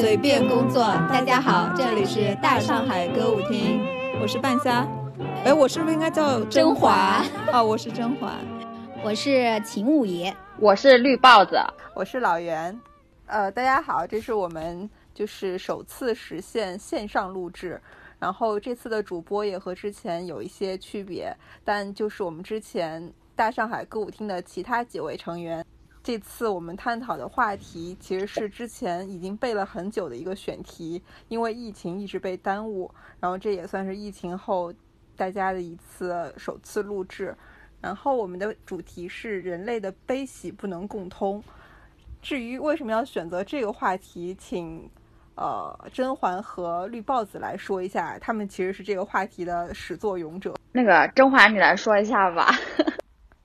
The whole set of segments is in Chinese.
随便工作。大家好，这里是大上海歌舞厅，我是半夏。哎，我是不是应该叫甄嬛？啊，我是甄嬛。我是秦五爷，我是绿豹子，我是老袁。呃，大家好，这是我们就是首次实现线上录制。然后这次的主播也和之前有一些区别，但就是我们之前大上海歌舞厅的其他几位成员，这次我们探讨的话题其实是之前已经备了很久的一个选题，因为疫情一直被耽误，然后这也算是疫情后大家的一次首次录制。然后我们的主题是人类的悲喜不能共通。至于为什么要选择这个话题，请。呃，甄嬛和绿豹子来说一下，他们其实是这个话题的始作俑者。那个甄嬛，你来说一下吧。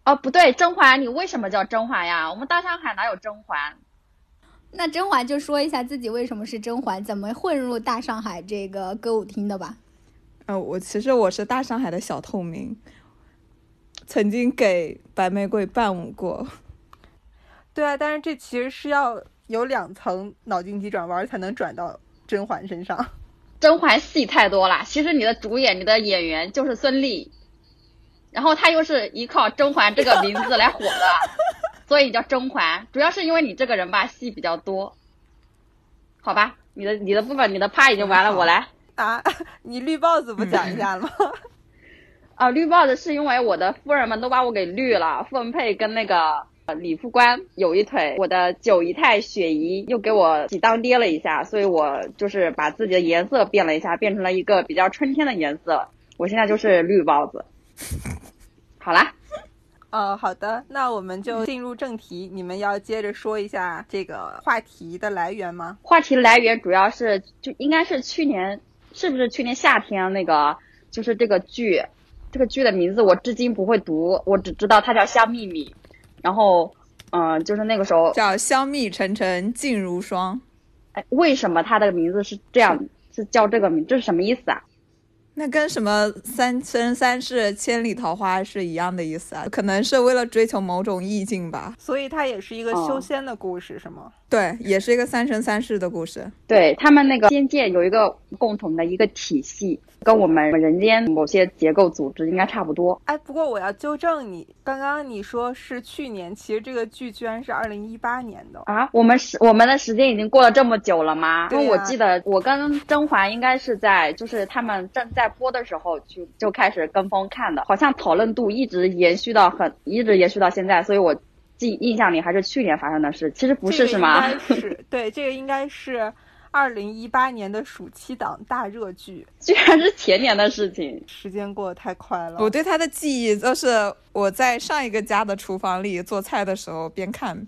哦，不对，甄嬛，你为什么叫甄嬛呀？我们大上海哪有甄嬛？那甄嬛就说一下自己为什么是甄嬛，怎么混入大上海这个歌舞厅的吧。呃，我其实我是大上海的小透明，曾经给白玫瑰伴舞过。对啊，但是这其实是要。有两层脑筋急转弯才能转到甄嬛身上，甄嬛戏太多了。其实你的主演，你的演员就是孙俪，然后他又是依靠甄嬛这个名字来火的，所以叫甄嬛。主要是因为你这个人吧，戏比较多，好吧？你的你的部分，你的趴已经完了，我来啊！你绿帽子不讲一下吗？啊，绿帽子是因为我的夫人们都把我给绿了，傅文佩跟那个。李副官有一腿，我的九姨太雪姨又给我洗当爹了一下，所以我就是把自己的颜色变了一下，变成了一个比较春天的颜色。我现在就是绿帽子。好啦，呃，好的，那我们就进入正题。你们要接着说一下这个话题的来源吗？话题来源主要是就应该是去年，是不是去年夏天那个就是这个剧，这个剧的名字我至今不会读，我只知道它叫《香蜜蜜》。然后，嗯，就是那个时候叫香蜜沉沉烬如霜，哎，为什么它的名字是这样，是叫这个名？这是什么意思啊？那跟什么三生三世千里桃花是一样的意思啊？可能是为了追求某种意境吧。所以它也是一个修仙的故事，是吗？对，也是一个三生三世的故事。对他们那个仙界有一个共同的一个体系。跟我们人间某些结构组织应该差不多。哎，不过我要纠正你，刚刚你说是去年，其实这个剧居然是二零一八年的啊！我们时我们的时间已经过了这么久了吗？因为我记得我跟甄嬛应该是在就是他们正在播的时候就就开始跟风看的，好像讨论度一直延续到很一直延续到现在，所以我记印象里还是去年发生的事。其实不是是吗？是，对，这个应该是。二零一八年的暑期档大热剧，居然是前年的事情，时间过得太快了。我对他的记忆就是我在上一个家的厨房里做菜的时候，边看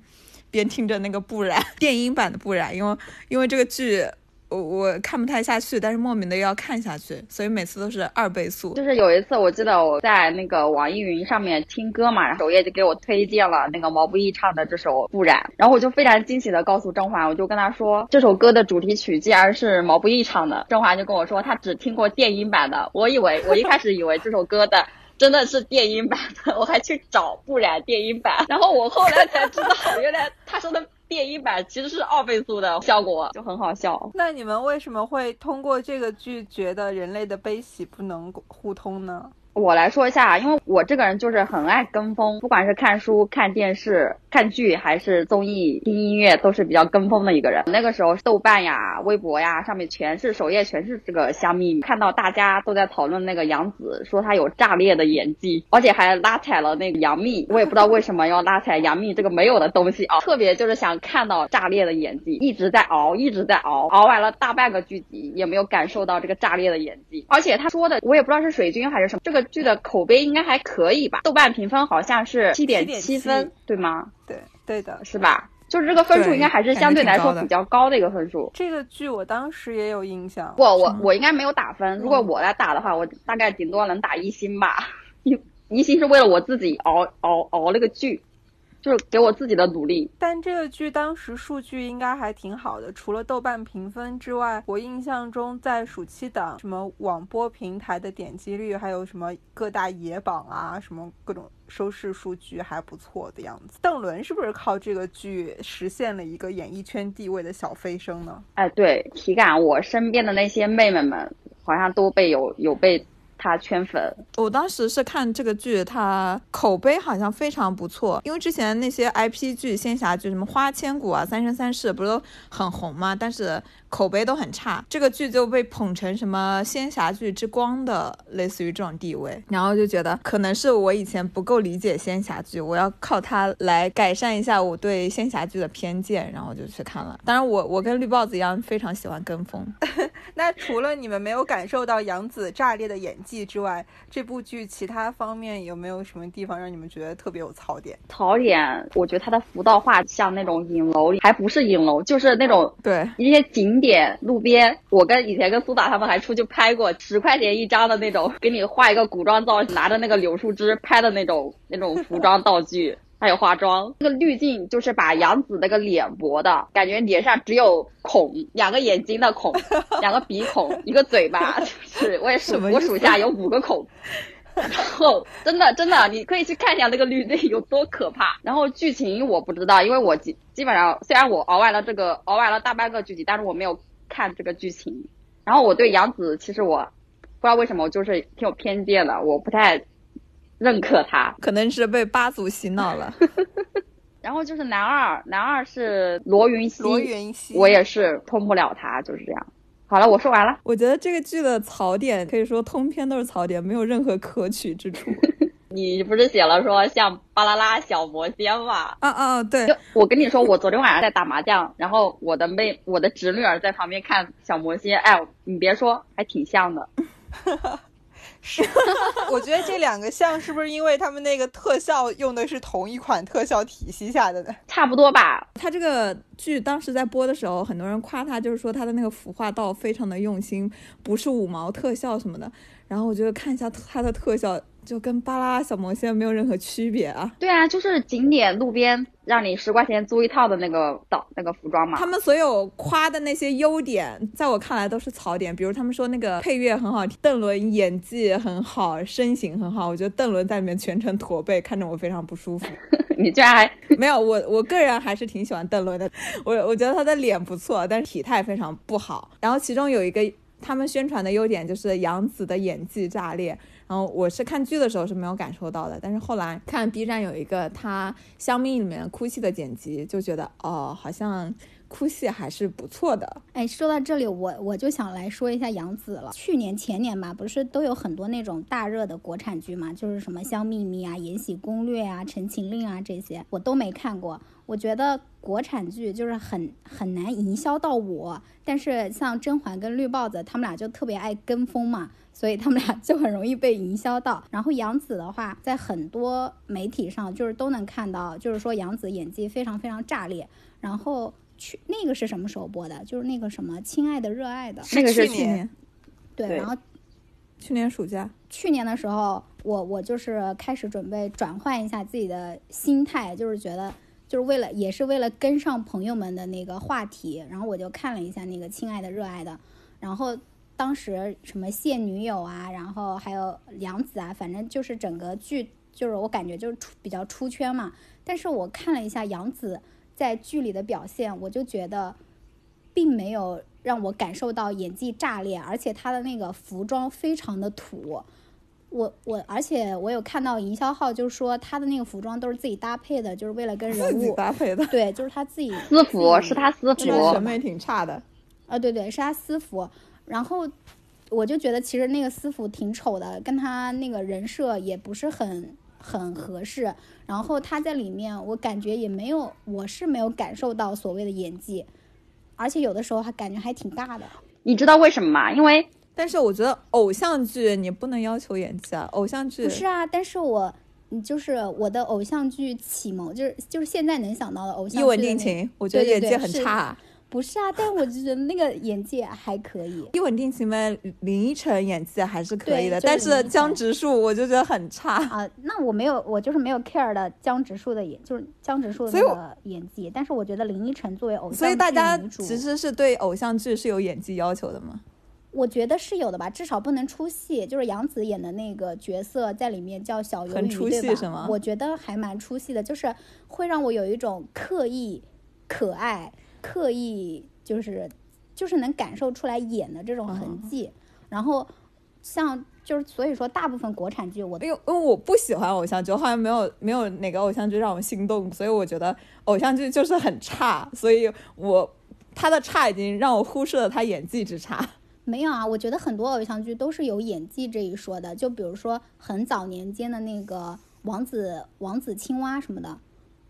边听着那个不染 电音版的不染，因为因为这个剧。我我看不太下去，但是莫名的又要看下去，所以每次都是二倍速。就是有一次，我记得我在那个网易云上面听歌嘛，首页就给我推荐了那个毛不易唱的这首《不染》，然后我就非常惊喜的告诉甄嬛，我就跟她说这首歌的主题曲竟然是毛不易唱的。甄嬛就跟我说她只听过电音版的，我以为我一开始以为这首歌的真的是电音版的，我还去找《不染》电音版，然后我后来才知道，原来他说的。变一百其实是二倍速的效果，就很好笑。那你们为什么会通过这个剧觉得人类的悲喜不能互通呢？我来说一下，因为我这个人就是很爱跟风，不管是看书、看电视、看剧，还是综艺、听音乐，都是比较跟风的一个人。那个时候，豆瓣呀、微博呀上面全是首页全是这个香蜜，看到大家都在讨论那个杨紫，说她有炸裂的演技，而且还拉踩了那个杨幂。我也不知道为什么要拉踩杨幂这个没有的东西啊，特别就是想看到炸裂的演技，一直在熬，一直在熬，熬完了大半个剧集也没有感受到这个炸裂的演技。而且他说的，我也不知道是水军还是什么，这个。剧的口碑应该还可以吧？豆瓣评分好像是七点七分，对吗？对，对的，是吧？就是这个分数应该还是相对来说比较高的一个分数。这个剧我当时也有印象。不，我我应该没有打分。如果我来打的话，我大概顶多能打一星吧。一一星是为了我自己熬熬熬了个剧。就是给我自己的努力。但这个剧当时数据应该还挺好的，除了豆瓣评分之外，我印象中在暑期档什么网播平台的点击率，还有什么各大野榜啊，什么各种收视数据还不错的样子。邓伦是不是靠这个剧实现了一个演艺圈地位的小飞升呢？哎，对，体感我身边的那些妹妹们好像都被有有被。他圈粉，我当时是看这个剧，他口碑好像非常不错。因为之前那些 IP 剧、仙侠剧，什么《花千骨》啊、《三生三世》，不是都很红吗？但是口碑都很差。这个剧就被捧成什么仙侠剧之光的，类似于这种地位。然后就觉得可能是我以前不够理解仙侠剧，我要靠它来改善一下我对仙侠剧的偏见，然后就去看了。当然，我我跟绿帽子一样，非常喜欢跟风。那除了你们没有感受到杨紫炸裂的演技之外，这部剧其他方面有没有什么地方让你们觉得特别有槽点？槽点，我觉得它的浮道化像那种影楼，还不是影楼，就是那种对一些景点路边。我跟以前跟苏打他们还出去拍过，十块钱一张的那种，给你画一个古装造型，拿着那个柳树枝拍的那种那种服装道具。还有化妆，那个滤镜就是把杨紫那个脸薄的感觉，脸上只有孔，两个眼睛的孔，两个鼻孔，一个嘴巴，是我也数，我数下有五个孔。然后真的真的，你可以去看一下那个绿队有多可怕。然后剧情我不知道，因为我基基本上虽然我熬完了这个熬完了大半个剧集，但是我没有看这个剧情。然后我对杨紫其实我不知道为什么，我就是挺有偏见的，我不太。认可她，可能是被八组洗脑了。然后就是男二，男二是罗云熙，罗云熙，我也是通不了他，就是这样。好了，我说完了。我觉得这个剧的槽点可以说通篇都是槽点，没有任何可取之处。你不是写了说像巴啦啦小魔仙吗？啊啊，对。我跟你说，我昨天晚上在打麻将，然后我的妹，我的侄女儿在旁边看小魔仙，哎，你别说，还挺像的。是，我觉得这两个像是不是因为他们那个特效用的是同一款特效体系下的呢？差不多吧。他这个剧当时在播的时候，很多人夸他，就是说他的那个服化道非常的用心，不是五毛特效什么的。然后我觉得看一下他的特效。就跟巴拉小魔仙没有任何区别啊！对啊，就是景点路边让你十块钱租一套的那个导那个服装嘛。他们所有夸的那些优点，在我看来都是槽点。比如他们说那个配乐很好听，邓伦演技很好，身形很好。我觉得邓伦在里面全程驼背，看着我非常不舒服。你居然还没有我，我个人还是挺喜欢邓伦的。我我觉得他的脸不错，但是体态非常不好。然后其中有一个他们宣传的优点就是杨紫的演技炸裂。然后我是看剧的时候是没有感受到的，但是后来看 B 站有一个他香蜜里面哭泣的剪辑，就觉得哦，好像哭戏还是不错的。哎，说到这里，我我就想来说一下杨紫了。去年前年吧，不是都有很多那种大热的国产剧嘛，就是什么《香蜜蜜》啊、《延禧攻略》啊、《陈情令》啊这些，我都没看过。我觉得国产剧就是很很难营销到我，但是像甄嬛跟绿帽子，他们俩就特别爱跟风嘛。所以他们俩就很容易被营销到。然后杨紫的话，在很多媒体上就是都能看到，就是说杨紫演技非常非常炸裂。然后去那个是什么时候播的？就是那个什么《亲爱的热爱的》，那个是去年。对，然后去年暑假，去年的时候，我我就是开始准备转换一下自己的心态，就是觉得就是为了也是为了跟上朋友们的那个话题，然后我就看了一下那个《亲爱的热爱的》，然后。当时什么现女友啊，然后还有杨紫啊，反正就是整个剧，就是我感觉就是出比较出圈嘛。但是我看了一下杨紫在剧里的表现，我就觉得并没有让我感受到演技炸裂，而且他的那个服装非常的土。我我而且我有看到营销号就是说他的那个服装都是自己搭配的，就是为了跟人物搭配的。对，就是他自己私服，是他私服，审美挺差的。啊，对对，是他私服。然后我就觉得其实那个私服挺丑的，跟他那个人设也不是很很合适。然后他在里面，我感觉也没有，我是没有感受到所谓的演技，而且有的时候还感觉还挺尬的。你知道为什么吗？因为但是我觉得偶像剧你不能要求演技啊，偶像剧不是啊。但是我就是我的偶像剧启蒙，就是就是现在能想到的偶像剧。一吻定情，我觉得演技很差。不是啊，但我就觉得那个演技还可以。一吻定情呗，林依晨演技还是可以的，就是但是江直树我就觉得很差。啊，那我没有，我就是没有 care 的江直树的演，就是江直树的那个演技，但是我觉得林依晨作为偶像所以大家其实是对偶像剧是有演技要求的吗？我觉得是有的吧，至少不能出戏。就是杨紫演的那个角色在里面叫小鱿鱼，很出？戏是吗我觉得还蛮出戏的，就是会让我有一种刻意可爱、刻意就是就是能感受出来演的这种痕迹。然后像就是所以说，大部分国产剧我因为因为我不喜欢偶像剧，我好像没有没有哪个偶像剧让我心动，所以我觉得偶像剧就是很差，所以我他的差已经让我忽视了他演技之差。没有啊，我觉得很多偶像剧都是有演技这一说的，就比如说很早年间的那个王子王子青蛙什么的，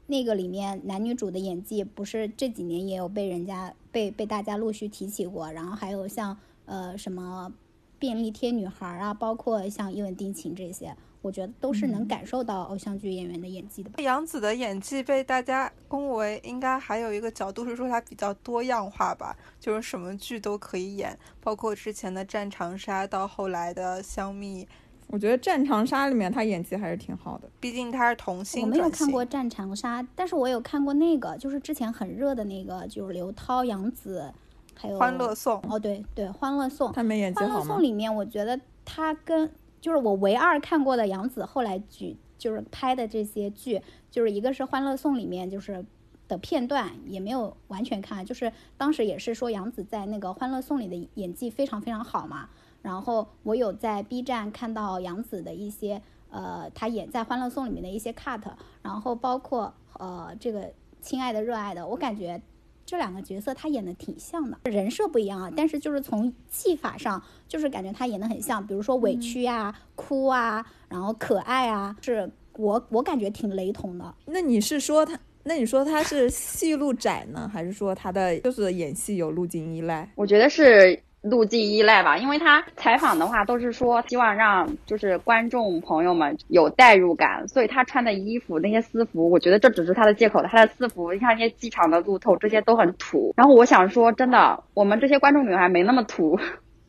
那个里面男女主的演技不是这几年也有被人家被被大家陆续提起过，然后还有像呃什么便利贴女孩啊，包括像一吻定情这些，我觉得都是能感受到偶像剧演员的演技的吧。杨紫的演技被大家恭维，应该还有一个角度是说她比较多样化吧，就是什么剧都可以演，包括之前的《战长沙》到后来的《香蜜》，我觉得《战长沙》里面他演技还是挺好的。毕竟他是童星我没有看过《战长沙》，但是我有看过那个，就是之前很热的那个，就是刘涛、杨紫，还有欢乐颂》。哦，对对，《欢乐颂》。他们演技欢乐颂？里面，我觉得他跟就是我唯二看过的杨紫后来剧，就是拍的这些剧，就是一个是《欢乐颂》里面就是的片段，也没有完全看，就是当时也是说杨紫在那个《欢乐颂》里的演技非常非常好嘛。然后我有在 B 站看到杨紫的一些呃，她演在《欢乐颂》里面的一些 cut，然后包括呃这个《亲爱的热爱的》，我感觉这两个角色她演的挺像的，人设不一样啊，但是就是从技法上，就是感觉她演的很像，比如说委屈啊、哭啊，然后可爱啊，是我我感觉挺雷同的。那你是说她？那你说他是戏路窄呢，还是说他的就是演戏有路径依赖？我觉得是路径依赖吧，因为他采访的话都是说希望让就是观众朋友们有代入感，所以他穿的衣服那些私服，我觉得这只是他的借口。他的私服，你看那些机场的路透这些都很土。然后我想说，真的，我们这些观众女孩没那么土。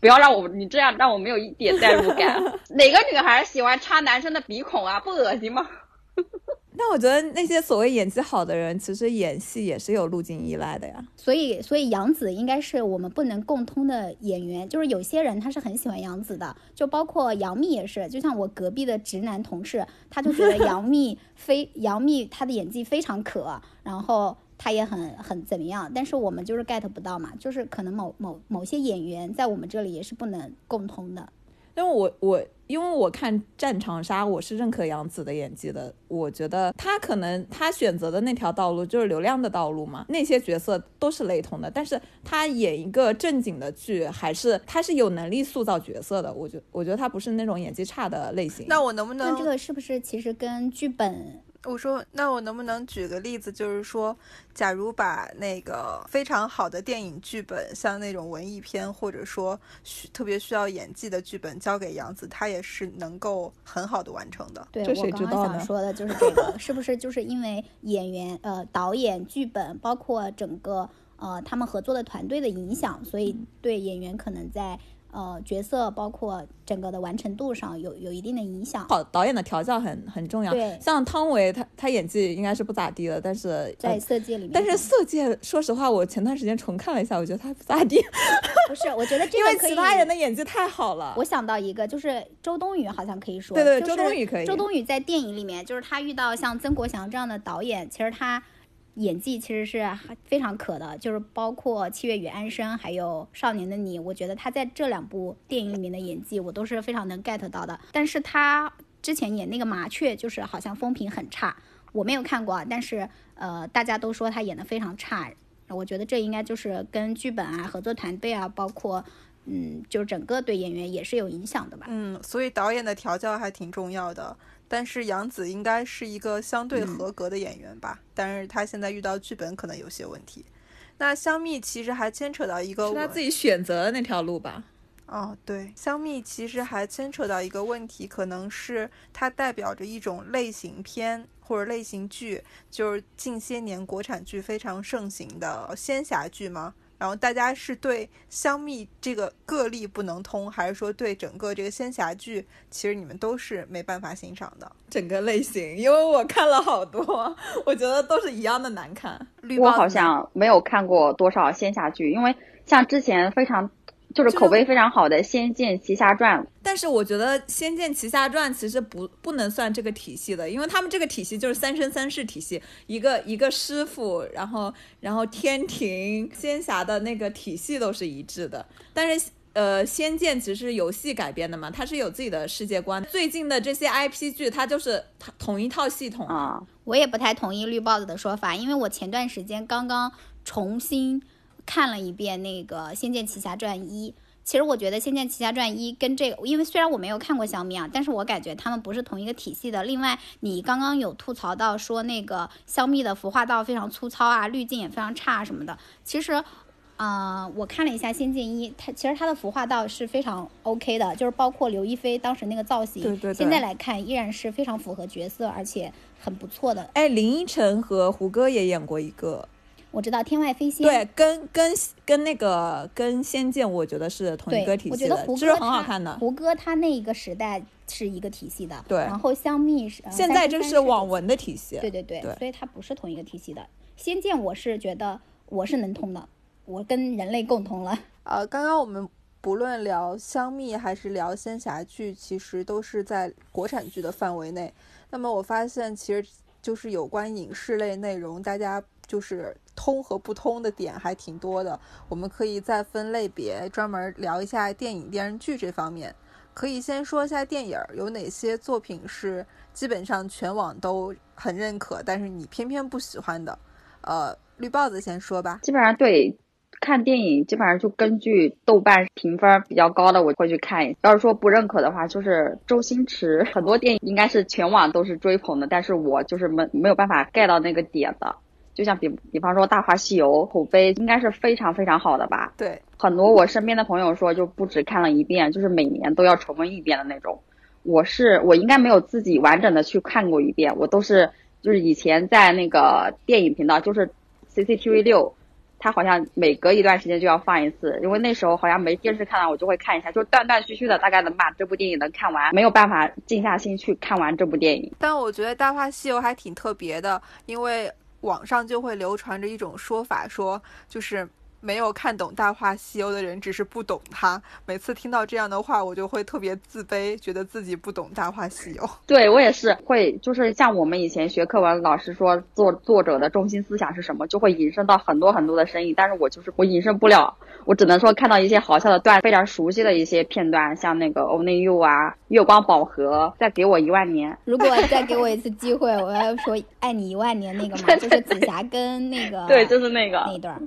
不要让我你这样让我没有一点代入感。哪个女孩喜欢插男生的鼻孔啊？不恶心吗？但我觉得那些所谓演技好的人，其实演戏也是有路径依赖的呀。所以，所以杨紫应该是我们不能共通的演员。就是有些人他是很喜欢杨紫的，就包括杨幂也是。就像我隔壁的直男同事，他就觉得 杨幂非杨幂她的演技非常可，然后她也很很怎么样。但是我们就是 get 不到嘛，就是可能某某某些演员在我们这里也是不能共通的。因为我我因为我看《战长沙》，我是认可杨紫的演技的。我觉得她可能她选择的那条道路就是流量的道路嘛，那些角色都是雷同的。但是她演一个正经的剧，还是她是有能力塑造角色的。我觉我觉得她不是那种演技差的类型。那我能不能那这个是不是其实跟剧本？我说，那我能不能举个例子，就是说，假如把那个非常好的电影剧本，像那种文艺片，或者说需特别需要演技的剧本，交给杨紫，她也是能够很好的完成的。对这我刚刚想说的就是这个，是不是就是因为演员、呃导演、剧本，包括整个呃他们合作的团队的影响，所以对演员可能在呃角色包括整个的完成度上有有一定的影响。好导演的调教很很重要。对像汤唯，她她演技应该是不咋地的，但是在呃色戒里面，但是《色戒》，说实话，我前段时间重看了一下，我觉得他不咋地，不是，我觉得这个可以。为其他人的演技太好了。我想到一个，就是周冬雨好像可以说，对对就是周冬雨可以周冬雨在电影里面，就是她遇到像曾国祥这样的导演，其实她演技其实是非常可的，就是包括《七月与安生》还有《少年的你》，我觉得他在这两部电影里面的演技，我都是非常能 get 到的。但是他之前演那个麻雀，就是好像风评很差，我没有看过啊，但是呃，大家都说他演的非常差。我觉得这应该就是跟剧本啊、合作团队啊，包括嗯，就是整个对演员也是有影响的吧。嗯，所以导演的调教还挺重要的。但是杨紫应该是一个相对合格的演员吧，但是她现在遇到剧本可能有些问题。那香蜜其实还牵扯到一个是她自己选择的那条路吧？哦，对，香蜜其实还牵扯到一个问题，可能是它代表着一种类型片或者类型剧，就是近些年国产剧非常盛行的仙侠剧吗？然后大家是对香蜜这个个例不能通，还是说对整个这个仙侠剧，其实你们都是没办法欣赏的？整个类型，因为我看了好多，我觉得都是一样的难看。我好像没有看过多少仙侠剧，因为像之前非常。就是口碑非常好的《仙剑奇侠传》，但是我觉得《仙剑奇侠传》其实不不能算这个体系的，因为他们这个体系就是三生三世体系，一个一个师傅，然后然后天庭仙侠的那个体系都是一致的。但是呃，《仙剑》其实是游戏改编的嘛，它是有自己的世界观。最近的这些 IP 剧，它就是同一套系统啊。我也不太同意绿帽子的说法，因为我前段时间刚刚重新。看了一遍那个《仙剑奇侠传一》，其实我觉得《仙剑奇侠传一》跟这个，因为虽然我没有看过香蜜啊，但是我感觉他们不是同一个体系的。另外，你刚刚有吐槽到说那个香蜜的服化道非常粗糙啊，滤镜也非常差什么的。其实，呃，我看了一下《仙剑一》，它其实它的服化道是非常 OK 的，就是包括刘亦菲当时那个造型，对对对，现在来看依然是非常符合角色，而且很不错的。哎，林依晨和胡歌也演过一个。我知道天外飞仙，对，跟跟跟那个跟仙剑，我觉得是同一个体系的，其实很好看的。胡歌他那一个时代是一个体系的，对。然后香蜜是现在这是网文的体系，对对对，所以它不是同一个体系的。仙剑我是觉得我是能通的，我跟人类共通了。呃，刚刚我们不论聊香蜜还是聊仙侠剧，其实都是在国产剧的范围内。那么我发现，其实就是有关影视类内容，大家。就是通和不通的点还挺多的，我们可以再分类别专门聊一下电影电视剧这方面。可以先说一下电影有哪些作品是基本上全网都很认可，但是你偏偏不喜欢的。呃，绿帽子先说吧。基本上对看电影，基本上就根据豆瓣评分比较高的我会去看。要是说不认可的话，就是周星驰很多电影应该是全网都是追捧的，但是我就是没没有办法 get 到那个点的。就像比比方说《大话西游》，口碑应该是非常非常好的吧？对，很多我身边的朋友说，就不止看了一遍，就是每年都要重温一遍的那种。我是我应该没有自己完整的去看过一遍，我都是就是以前在那个电影频道，就是 CCTV 六，它好像每隔一段时间就要放一次，因为那时候好像没电视看了，我就会看一下，就断断续续的，大概能把这部电影能看完，没有办法静下心去看完这部电影。但我觉得《大话西游》还挺特别的，因为。网上就会流传着一种说法，说就是没有看懂《大话西游》的人只是不懂它。每次听到这样的话，我就会特别自卑，觉得自己不懂《大话西游》。对我也是会，就是像我们以前学课文，老师说作作者的中心思想是什么，就会引申到很多很多的深意，但是我就是我引申不了。我只能说看到一些好笑的段，非常熟悉的一些片段，像那个 Only You 啊，月光宝盒，再给我一万年。如果再给我一次机会，我要说爱你一万年那个嘛，就是紫霞跟那个对，就是那个那段。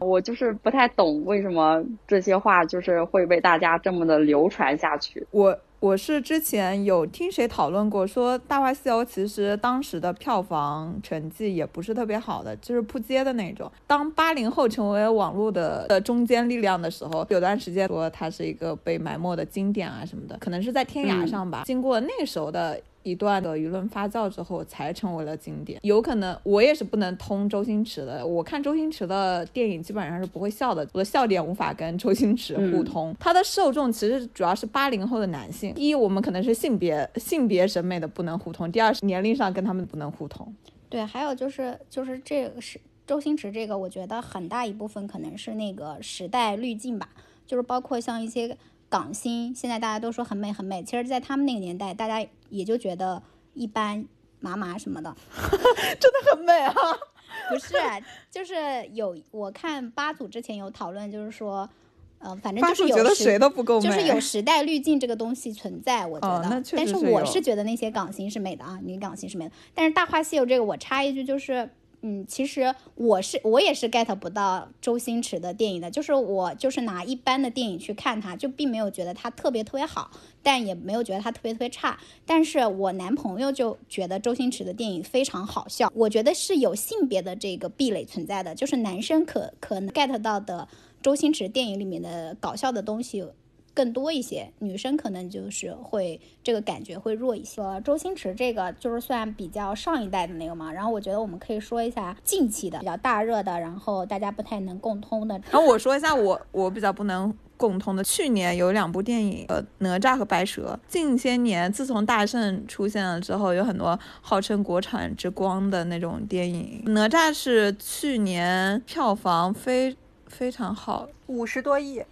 我就是不太懂为什么这些话就是会被大家这么的流传下去。我。我是之前有听谁讨论过，说《大话西游》其实当时的票房成绩也不是特别好的，就是扑街的那种。当八零后成为网络的的中坚力量的时候，有段时间说它是一个被埋没的经典啊什么的，可能是在天涯上吧。经过那时候的。一段的舆论发酵之后，才成为了经典。有可能我也是不能通周星驰的。我看周星驰的电影基本上是不会笑的，我的笑点无法跟周星驰互通。他的受众其实主要是八零后的男性。一，我们可能是性别性别审美的不能互通；第二是年龄上跟他们不能互通。对，还有就是就是这个是周星驰这个，我觉得很大一部分可能是那个时代滤镜吧，就是包括像一些。港星现在大家都说很美很美，其实，在他们那个年代，大家也就觉得一般麻麻什么的，真的很美啊！不是，就是有我看八组之前有讨论，就是说，呃，反正就是有谁都不够美，就是有时代滤镜这个东西存在，我觉得。但是我是觉得那些港星是美的啊，女港星是美的。但是《大话西游》这个，我插一句就是。嗯，其实我是我也是 get 不到周星驰的电影的，就是我就是拿一般的电影去看他，就并没有觉得他特别特别好，但也没有觉得他特别特别差。但是我男朋友就觉得周星驰的电影非常好笑，我觉得是有性别的这个壁垒存在的，就是男生可可能 get 到的周星驰电影里面的搞笑的东西。更多一些，女生可能就是会这个感觉会弱一些。呃，周星驰这个就是算比较上一代的那个嘛，然后我觉得我们可以说一下近期的比较大热的，然后大家不太能共通的。然后我说一下我我比较不能共通的，去年有两部电影，呃，哪吒和白蛇。近些年自从大圣出现了之后，有很多号称国产之光的那种电影。哪吒是去年票房非非常好，五十多亿。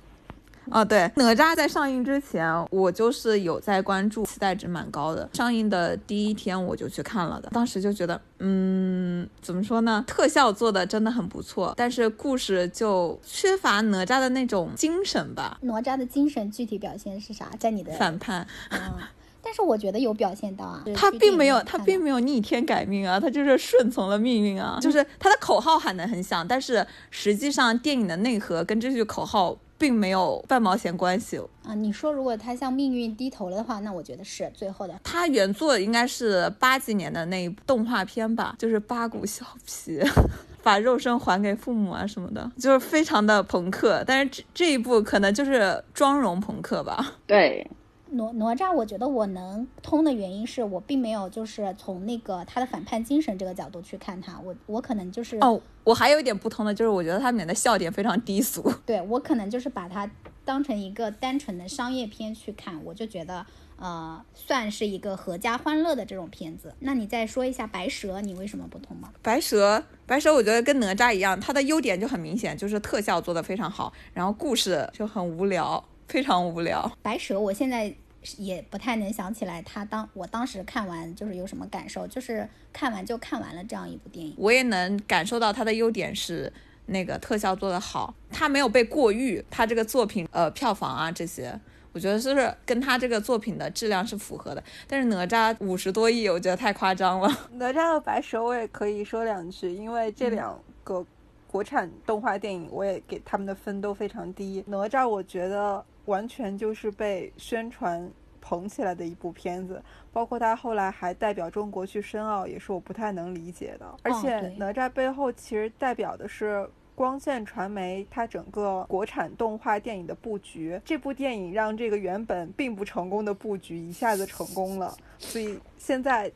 啊，对，哪吒在上映之前，我就是有在关注，期待值蛮高的。上映的第一天我就去看了的，当时就觉得，嗯，怎么说呢？特效做的真的很不错，但是故事就缺乏哪吒的那种精神吧。哪吒的精神具体表现是啥？在你的反叛。嗯，但是我觉得有表现到啊，他并没有，他并没有逆天改命啊，他就是顺从了命运啊。就是他的口号喊得很响，但是实际上电影的内核跟这句口号。并没有半毛钱关系啊！你说如果他向命运低头了的话，那我觉得是最后的。他原作应该是八几年的那一部动画片吧，就是八股削皮，把肉身还给父母啊什么的，就是非常的朋克。但是这这一部可能就是妆容朋克吧？对。哪哪吒，我觉得我能通的原因是我并没有就是从那个他的反叛精神这个角度去看他，我我可能就是哦，我还有一点不通的就是我觉得他里面的笑点非常低俗，对我可能就是把它当成一个单纯的商业片去看，我就觉得呃算是一个合家欢乐的这种片子。那你再说一下白蛇，你为什么不通吗？白蛇，白蛇，我觉得跟哪吒一样，它的优点就很明显，就是特效做得非常好，然后故事就很无聊，非常无聊。白蛇，我现在。也不太能想起来，他当我当时看完就是有什么感受，就是看完就看完了这样一部电影。我也能感受到他的优点是那个特效做得好，他没有被过誉，他这个作品呃票房啊这些，我觉得就是跟他这个作品的质量是符合的。但是哪吒五十多亿，我觉得太夸张了。哪吒和白蛇我也可以说两句，因为这两个国产动画电影我也给他们的分都非常低。哪吒我觉得。完全就是被宣传捧起来的一部片子，包括他后来还代表中国去申奥，也是我不太能理解的。而且哪吒背后其实代表的是光线传媒，它整个国产动画电影的布局。这部电影让这个原本并不成功的布局一下子成功了，所以现在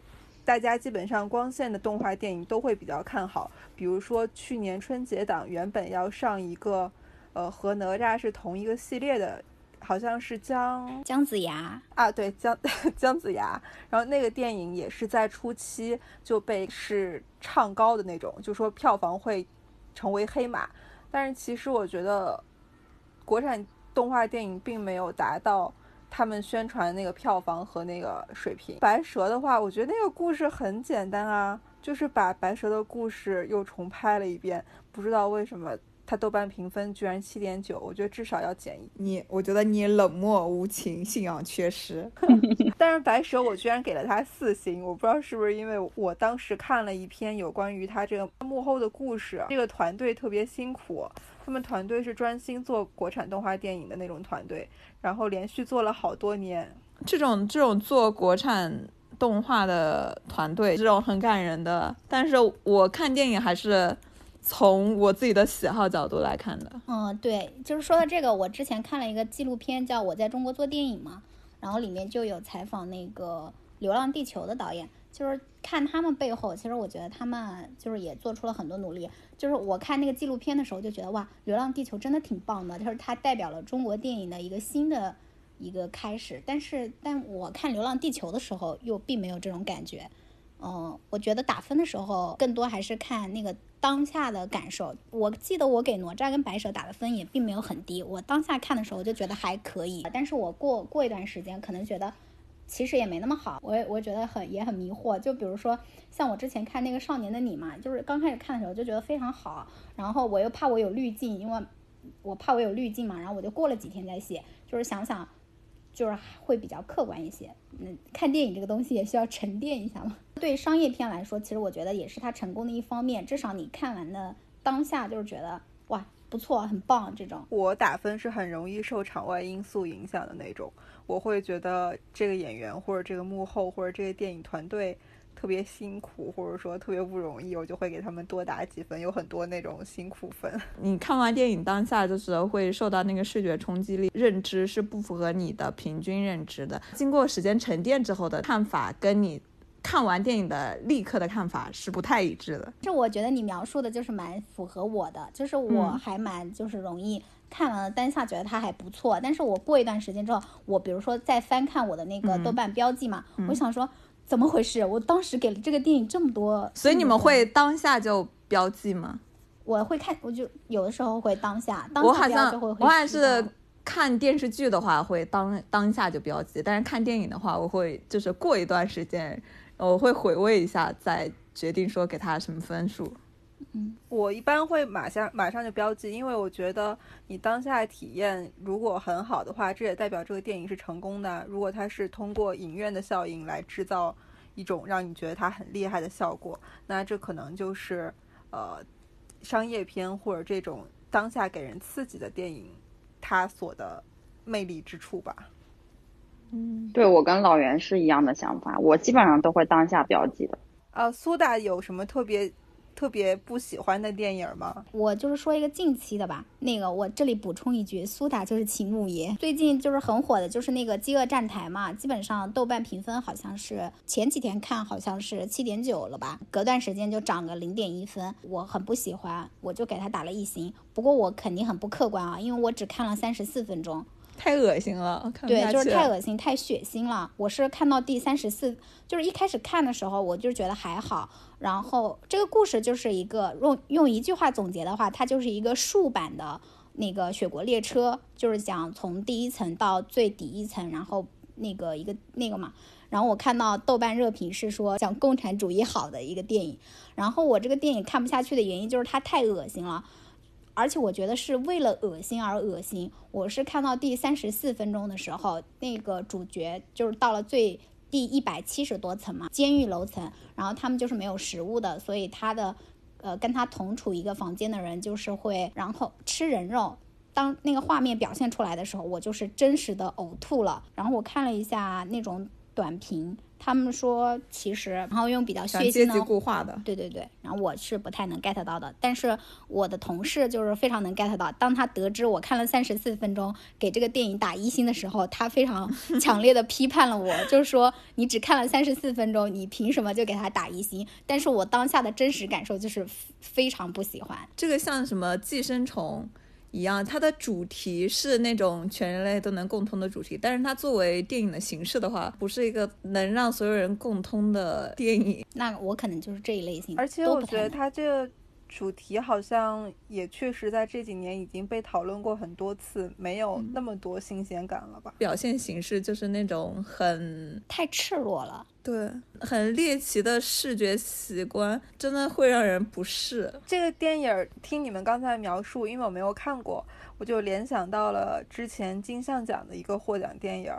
大家基本上光线的动画电影都会比较看好。比如说去年春节档原本要上一个，呃，和哪吒是同一个系列的。好像是姜姜子牙啊，对姜 姜子牙。然后那个电影也是在初期就被是唱高的那种，就说票房会成为黑马。但是其实我觉得国产动画电影并没有达到他们宣传那个票房和那个水平。白蛇的话，我觉得那个故事很简单啊，就是把白蛇的故事又重拍了一遍，不知道为什么。它豆瓣评分居然七点九，我觉得至少要减一。你，我觉得你冷漠无情，信仰缺失。但是白蛇我居然给了它四星，我不知道是不是因为我当时看了一篇有关于它这个幕后的故事。这个团队特别辛苦，他们团队是专心做国产动画电影的那种团队，然后连续做了好多年。这种这种做国产动画的团队，这种很感人的。但是我看电影还是。从我自己的喜好角度来看的，嗯，对，就是说到这个，我之前看了一个纪录片，叫《我在中国做电影》嘛，然后里面就有采访那个《流浪地球》的导演，就是看他们背后，其实我觉得他们就是也做出了很多努力。就是我看那个纪录片的时候，就觉得哇，《流浪地球》真的挺棒的，就是它代表了中国电影的一个新的一个开始。但是，但我看《流浪地球》的时候，又并没有这种感觉。嗯，我觉得打分的时候，更多还是看那个当下的感受。我记得我给哪吒跟白蛇打的分也并没有很低，我当下看的时候就觉得还可以。但是我过过一段时间，可能觉得其实也没那么好。我也我觉得很也很迷惑。就比如说像我之前看那个《少年的你》嘛，就是刚开始看的时候就觉得非常好，然后我又怕我有滤镜，因为我怕我有滤镜嘛，然后我就过了几天再写，就是想想。就是会比较客观一些，嗯，看电影这个东西也需要沉淀一下嘛。对商业片来说，其实我觉得也是它成功的一方面，至少你看完的当下就是觉得哇不错，很棒这种。我打分是很容易受场外因素影响的那种，我会觉得这个演员或者这个幕后或者这个电影团队特别辛苦，或者说特别不容易，我就会给他们多打几分，有很多那种辛苦分。你看完电影当下就是会受到那个视觉冲击力，认知是不符合你的平均认知的。经过时间沉淀之后的看法，跟你看完电影的立刻的看法是不太一致的。这我觉得你描述的就是蛮符合我的，就是我还蛮就是容易看完了当下觉得它还不错，但是我过一段时间之后，我比如说再翻看我的那个豆瓣标记嘛，我想说。怎么回事？我当时给了这个电影这么多，所以你们会当下就标记吗？我会看，我就有的时候会当下，当我好像我好像是看电视剧的话会当当下就标记，但是看电影的话，我会就是过一段时间，我会回味一下，再决定说给他什么分数。嗯，我一般会马上马上就标记，因为我觉得你当下体验如果很好的话，这也代表这个电影是成功的。如果它是通过影院的效应来制造一种让你觉得它很厉害的效果，那这可能就是呃商业片或者这种当下给人刺激的电影它所的魅力之处吧。嗯，对我跟老袁是一样的想法，我基本上都会当下标记的。呃，苏打有什么特别？特别不喜欢的电影吗？我就是说一个近期的吧。那个我这里补充一句，苏打就是秦牧爷。最近就是很火的，就是那个《饥饿站台》嘛。基本上豆瓣评分好像是前几天看好像是七点九了吧，隔段时间就涨个零点一分。我很不喜欢，我就给他打了一星。不过我肯定很不客观啊，因为我只看了三十四分钟。太恶心了，对，就是太恶心、太血腥了。我是看到第三十四，就是一开始看的时候，我就觉得还好。然后这个故事就是一个用用一句话总结的话，它就是一个竖版的那个雪国列车，就是讲从第一层到最底一层，然后那个一个那个嘛。然后我看到豆瓣热评是说讲共产主义好的一个电影。然后我这个电影看不下去的原因就是它太恶心了。而且我觉得是为了恶心而恶心。我是看到第三十四分钟的时候，那个主角就是到了最第一百七十多层嘛，监狱楼层，然后他们就是没有食物的，所以他的呃跟他同处一个房间的人就是会然后吃人肉。当那个画面表现出来的时候，我就是真实的呕吐了。然后我看了一下那种短评。他们说，其实然后用比较血腥的固化的，对对对，然后我是不太能 get 到的，但是我的同事就是非常能 get 到。当他得知我看了三十四分钟，给这个电影打一星的时候，他非常 强烈的批判了我，就是说你只看了三十四分钟，你凭什么就给他打一星？但是我当下的真实感受就是非常不喜欢。这个像什么寄生虫？一样，它的主题是那种全人类都能共通的主题，但是它作为电影的形式的话，不是一个能让所有人共通的电影。那我可能就是这一类型，而且我觉得它这个。主题好像也确实在这几年已经被讨论过很多次，没有那么多新鲜感了吧？表现形式就是那种很太赤裸了，对，很猎奇的视觉习惯，真的会让人不适。这个电影听你们刚才描述，因为我没有看过，我就联想到了之前金像奖的一个获奖电影，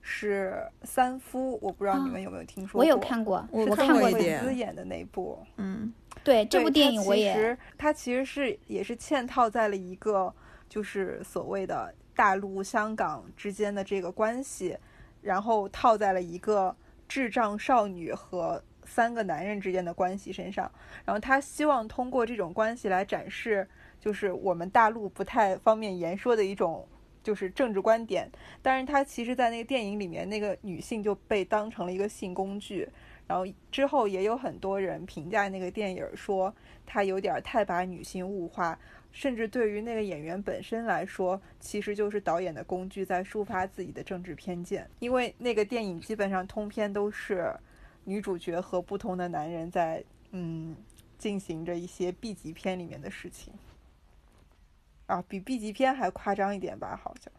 是《三夫》，我不知道你们有没有听说过？我有看过，我看过一点。子演的那部，嗯。对这部电影，我也，其实它其实是也是嵌套在了一个就是所谓的大陆香港之间的这个关系，然后套在了一个智障少女和三个男人之间的关系身上，然后他希望通过这种关系来展示，就是我们大陆不太方便言说的一种就是政治观点，但是他其实，在那个电影里面，那个女性就被当成了一个性工具。然后之后也有很多人评价那个电影，说他有点太把女性物化，甚至对于那个演员本身来说，其实就是导演的工具，在抒发自己的政治偏见。因为那个电影基本上通篇都是女主角和不同的男人在嗯进行着一些 B 级片里面的事情，啊，比 B 级片还夸张一点吧，好像。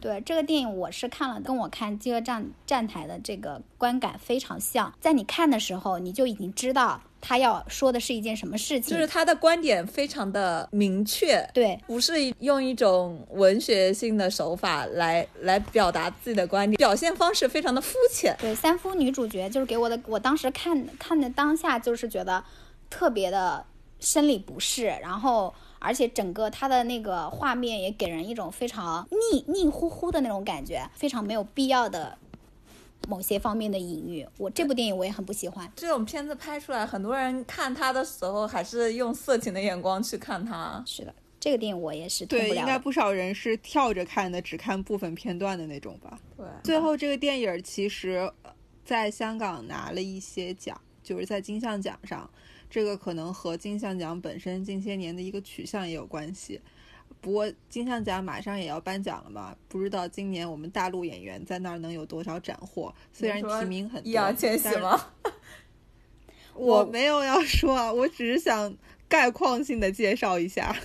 对这个电影，我是看了，跟我看《饥饿站站台》的这个观感非常像。在你看的时候，你就已经知道他要说的是一件什么事情，就是他的观点非常的明确，对，不是用一种文学性的手法来来表达自己的观点，表现方式非常的肤浅。对，三夫女主角就是给我的，我当时看看的当下就是觉得特别的生理不适，然后。而且整个它的那个画面也给人一种非常腻腻乎乎的那种感觉，非常没有必要的某些方面的隐喻。我这部电影我也很不喜欢。这种片子拍出来，很多人看它的时候还是用色情的眼光去看它。是的，这个电影我也是对，应该不少人是跳着看的，只看部分片段的那种吧。对，最后这个电影其实呃在香港拿了一些奖，就是在金像奖上，这个可能和金像奖本身近些年的一个取向也有关系。不过金像奖马上也要颁奖了嘛，不知道今年我们大陆演员在那儿能有多少斩获。虽然提名很多，易烊千玺吗？我没有要说啊，我只是想概况性的介绍一下。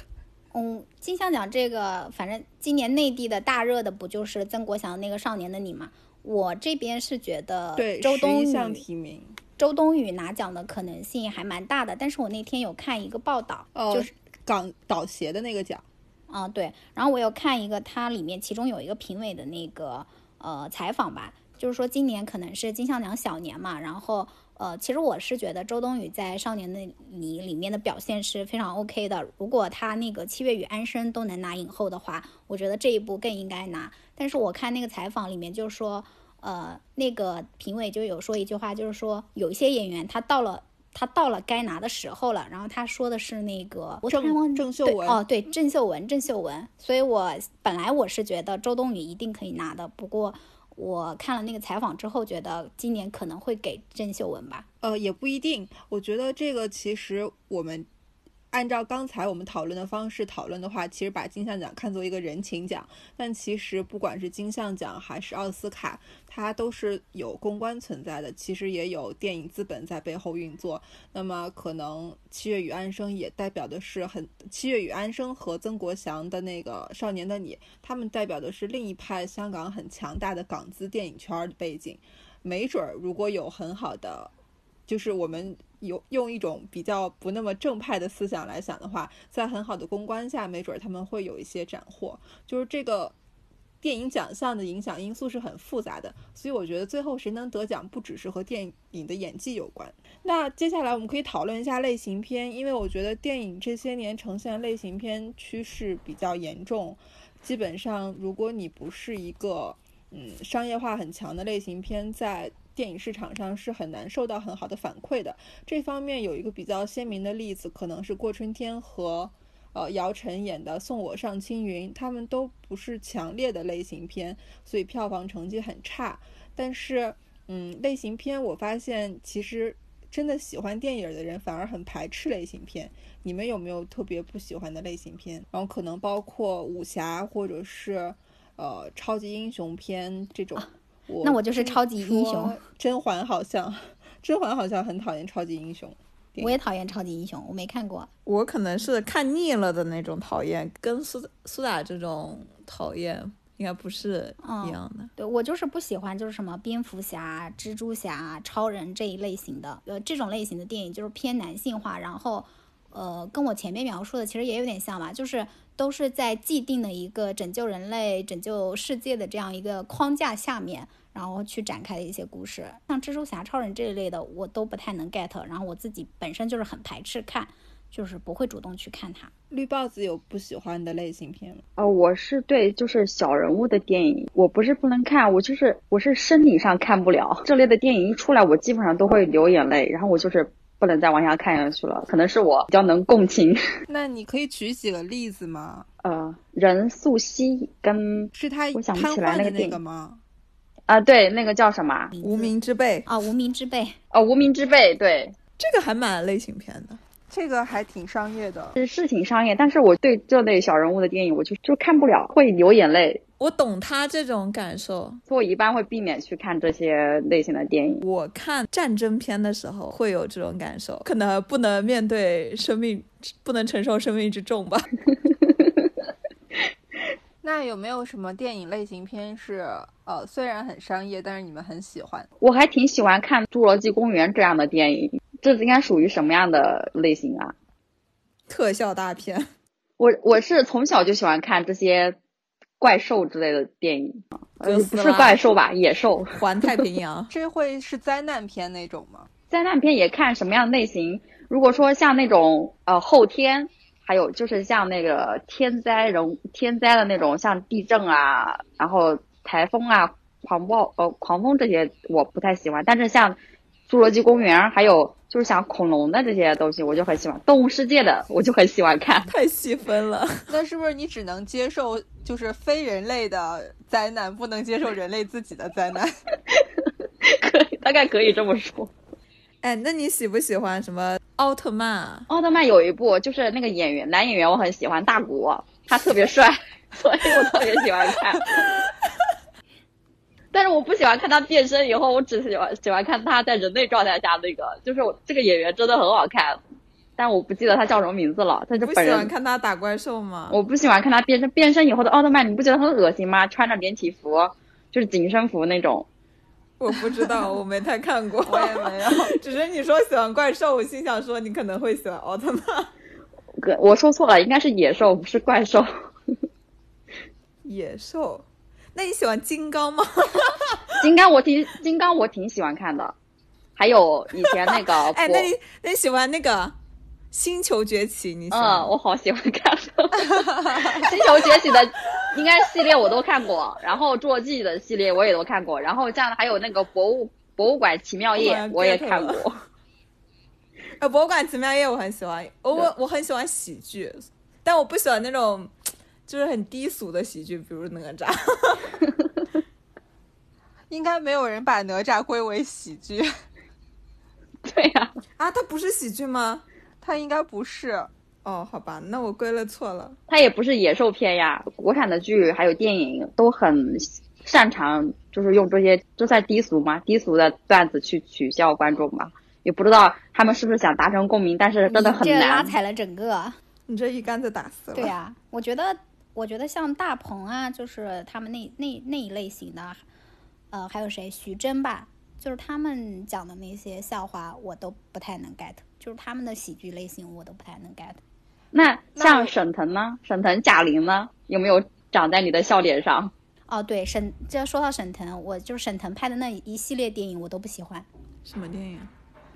嗯，金像奖这个，反正今年内地的大热的不就是曾国祥那个《少年的你》嘛？我这边是觉得对，周冬11项雨提名，周冬雨拿奖的可能性还蛮大的。但是我那天有看一个报道，哦，就是港导协的那个奖。啊，对，然后我有看一个，它里面其中有一个评委的那个呃采访吧，就是说今年可能是金像奖小年嘛，然后呃，其实我是觉得周冬雨在《少年的你》里面的表现是非常 OK 的，如果她那个《七月与安生》都能拿影后的话，我觉得这一部更应该拿。但是我看那个采访里面就说，呃，那个评委就有说一句话，就是说有一些演员他到了。他到了该拿的时候了，然后他说的是那个郑记郑秀文哦，对，郑秀文，郑秀文。所以我本来我是觉得周冬雨一定可以拿的，不过我看了那个采访之后，觉得今年可能会给郑秀文吧。呃，也不一定。我觉得这个其实我们按照刚才我们讨论的方式讨论的话，其实把金像奖看作一个人情奖，但其实不管是金像奖还是奥斯卡，它都是有公关存在的，其实也有电影资本在背后运作。那么可能《七月与安生》也代表的是很，《七月与安生》和曾国祥的那个《少年的你》，他们代表的是另一派香港很强大的港资电影圈的背景。没准儿如果有很好的就是我们有用一种比较不那么正派的思想来想的话，在很好的公关下，没准他们会有一些斩获。就是这个电影奖项的影响因素是很复杂的，所以我觉得最后谁能得奖，不只是和电影的演技有关。那接下来我们可以讨论一下类型片，因为我觉得电影这些年呈现类型片趋势比较严重。基本上，如果你不是一个嗯商业化很强的类型片，在电影市场上是很难受到很好的反馈的。这方面有一个比较鲜明的例子，可能是郭春天和呃姚晨演的《送我上青云》，他们都不是强烈的类型片，所以票房成绩很差。但是，嗯，类型片我发现其实真的喜欢电影的人反而很排斥类型片。你们有没有特别不喜欢的类型片？然后可能包括武侠或者是呃超级英雄片这种。我那我就是超级英雄 甄嬛好像，甄嬛好像很讨厌超级英雄。我也讨厌超级英雄，我没看过。我可能是看腻了的那种讨厌，跟苏苏打这种讨厌应该不是一样的。对我就是不喜欢，就是什么蝙蝠侠、蜘蛛侠、超人这一类型的，呃，这种类型的电影就是偏男性化，然后，呃，跟我前面描述的其实也有点像吧，就是都是在既定的一个拯救人类、拯救世界的这样一个框架下面，然后去展开的一些故事。像蜘蛛侠、超人这一类的，我都不太能 get，然后我自己本身就是很排斥看，就是不会主动去看它。绿帽子有不喜欢的类型片吗？呃，我是对就是小人物的电影，我不是不能看，我就是我是生理上看不了这类的电影一出来，我基本上都会流眼泪，然后我就是不能再往下看下去了。可能是我比较能共情。那你可以举几个例子吗？呃，任素汐跟是他我想不起来那那个电影个吗？啊、对，那个叫什么？无名之辈啊，无名之辈，哦，无名之辈，对，这个还蛮类型片的。这个还挺商业的。是是挺商业，但是我对这类小人物的电影，我就就看不了，会流眼泪，我懂他这种感受。所以我一般会避免去看这些类型的电影。我看战争片的时候会有这种感受，可能不能面对生命，不能承受生命之重吧。那有没有什么电影类型片是呃虽然很商业，但是你们很喜欢？我还挺喜欢看《侏罗纪公园》这样的电影，这应该属于什么样的类型啊？特效大片，我我是从小就喜欢看这些怪兽之类的电影，呃，不是怪兽吧，野兽。环太平洋 这会是灾难片那种吗？灾难片也看什么样类型。如果说像那种呃后天，还有就是像那个天灾人天灾的那种，像地震啊，然后台风啊、狂暴呃狂风这些我不太喜欢，但是像侏罗纪公园还有就是像恐龙的这些东西我就很喜欢，动物世界的我就很喜欢看。太细分了。那是不是你只能接受就是非人类的灾难，不能接受人类自己的灾难？可以，大概可以这么说。哎，那你喜不喜欢什么奥特曼？奥特曼有一部就是那个演员男演员我很喜欢大古，他特别帅，所以我特别喜欢看。但是我不喜欢看他变身以后，我只喜欢喜欢看他在人类状态下那个，就是我这个演员真的很好看，但我不记得他叫什么名字了。他就不喜欢，看他打怪兽吗？我不喜欢看他变身，变身以后的奥特曼，你不觉得很恶心吗？穿着连体服，就是紧身服那种。我不知道，我没太看过。我也没有。只是你说喜欢怪兽，我心想说你可能会喜欢奥特曼。哥，我说错了，应该是野兽，不是怪兽。野兽，那你喜欢金刚吗？金刚我挺金刚我挺喜欢看的，还有以前那个 哎，那你那你喜欢那个星球崛起？你喜欢？嗯，我好喜欢看 《星球崛起》的，应该系列我都看过，然后《侏罗纪》的系列我也都看过，然后这样还有那个博物博物馆奇妙夜我也看过。呃，博物馆奇妙夜我很喜欢，我我我很喜欢喜剧，但我不喜欢那种就是很低俗的喜剧，比如哪吒。应该没有人把哪吒归为喜剧，对呀、啊，它不是喜剧吗？他应该不是。哦，好吧，那我归了错了。它也不是野兽片呀，国产的剧还有电影都很擅长，就是用这些这算低俗吗？低俗的段子去取笑观众吧。也不知道他们是不是想达成共鸣，但是真的很难这拉。踩了整个。你这一竿子打死了。对呀、我觉得，我觉得像大鹏啊，就是他们那那那一类型的，呃，还有谁，徐峥吧，就是他们讲的那些笑话，我都不太能 get，就是他们的喜剧类型，我都不太能 get。那像沈腾呢？沈腾、贾玲呢？有没有长在你的笑点上？哦，对，沈，这说到沈腾，我就是沈腾拍的那一系列电影，我都不喜欢。什么电影？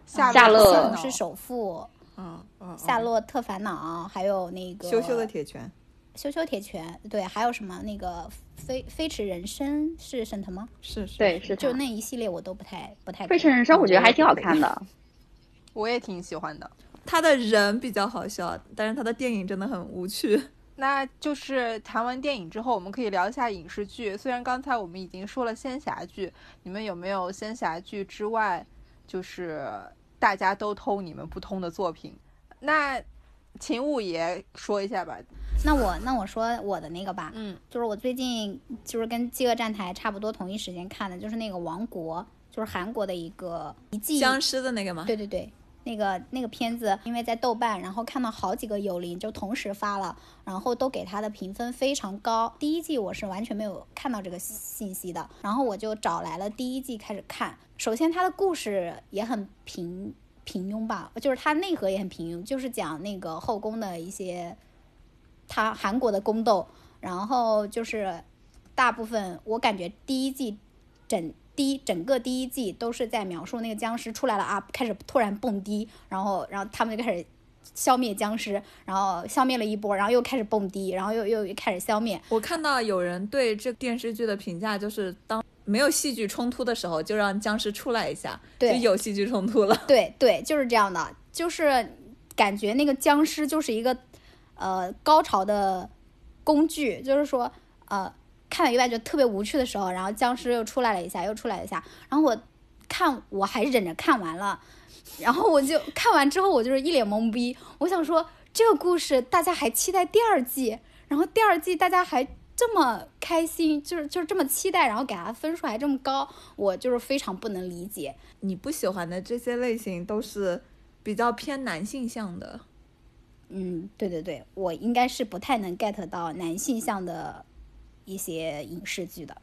夏夏洛特烦恼是首富，嗯嗯，夏洛特烦恼，还有那个羞羞的铁拳。羞羞铁拳，对，还有什么那个飞飞驰人生是沈腾吗？是是，对，是。就那一系列我都不太不太。《飞驰人生》我觉得还挺好看的。我也挺喜欢的。他的人比较好笑，但是他的电影真的很无趣。那就是谈完电影之后，我们可以聊一下影视剧。虽然刚才我们已经说了仙侠剧，你们有没有仙侠剧之外，就是大家都通你们不通的作品？那秦五爷说一下吧。那我那我说我的那个吧，嗯，就是我最近就是跟《饥饿站台》差不多同一时间看的，就是那个《王国》，就是韩国的一个一季僵尸的那个吗？对对对，那个那个片子，因为在豆瓣，然后看到好几个友邻就同时发了，然后都给他的评分非常高。第一季我是完全没有看到这个信息的，然后我就找来了第一季开始看。首先，它的故事也很平平庸吧，就是它内核也很平庸，就是讲那个后宫的一些，他韩国的宫斗，然后就是大部分我感觉第一季整第一整个第一季都是在描述那个僵尸出来了啊，开始突然蹦迪，然后然后他们就开始消灭僵尸，然后消灭了一波，然后又开始蹦迪，然后又又开始消灭。我看到有人对这电视剧的评价就是，当没有戏剧冲突的时候，就让僵尸出来一下，就有戏剧冲突了。对对，就是这样的，就是感觉那个僵尸就是一个呃高潮的工具，就是说呃看到一半就特别无趣的时候，然后僵尸又出来了一下，又出来了一下，然后我看我还忍着看完了，然后我就看完之后我就是一脸懵逼，我想说这个故事大家还期待第二季，然后第二季大家还。这么开心，就是就是这么期待，然后给他分数还这么高，我就是非常不能理解。你不喜欢的这些类型都是比较偏男性向的。嗯，对对对，我应该是不太能 get 到男性向的一些影视剧的。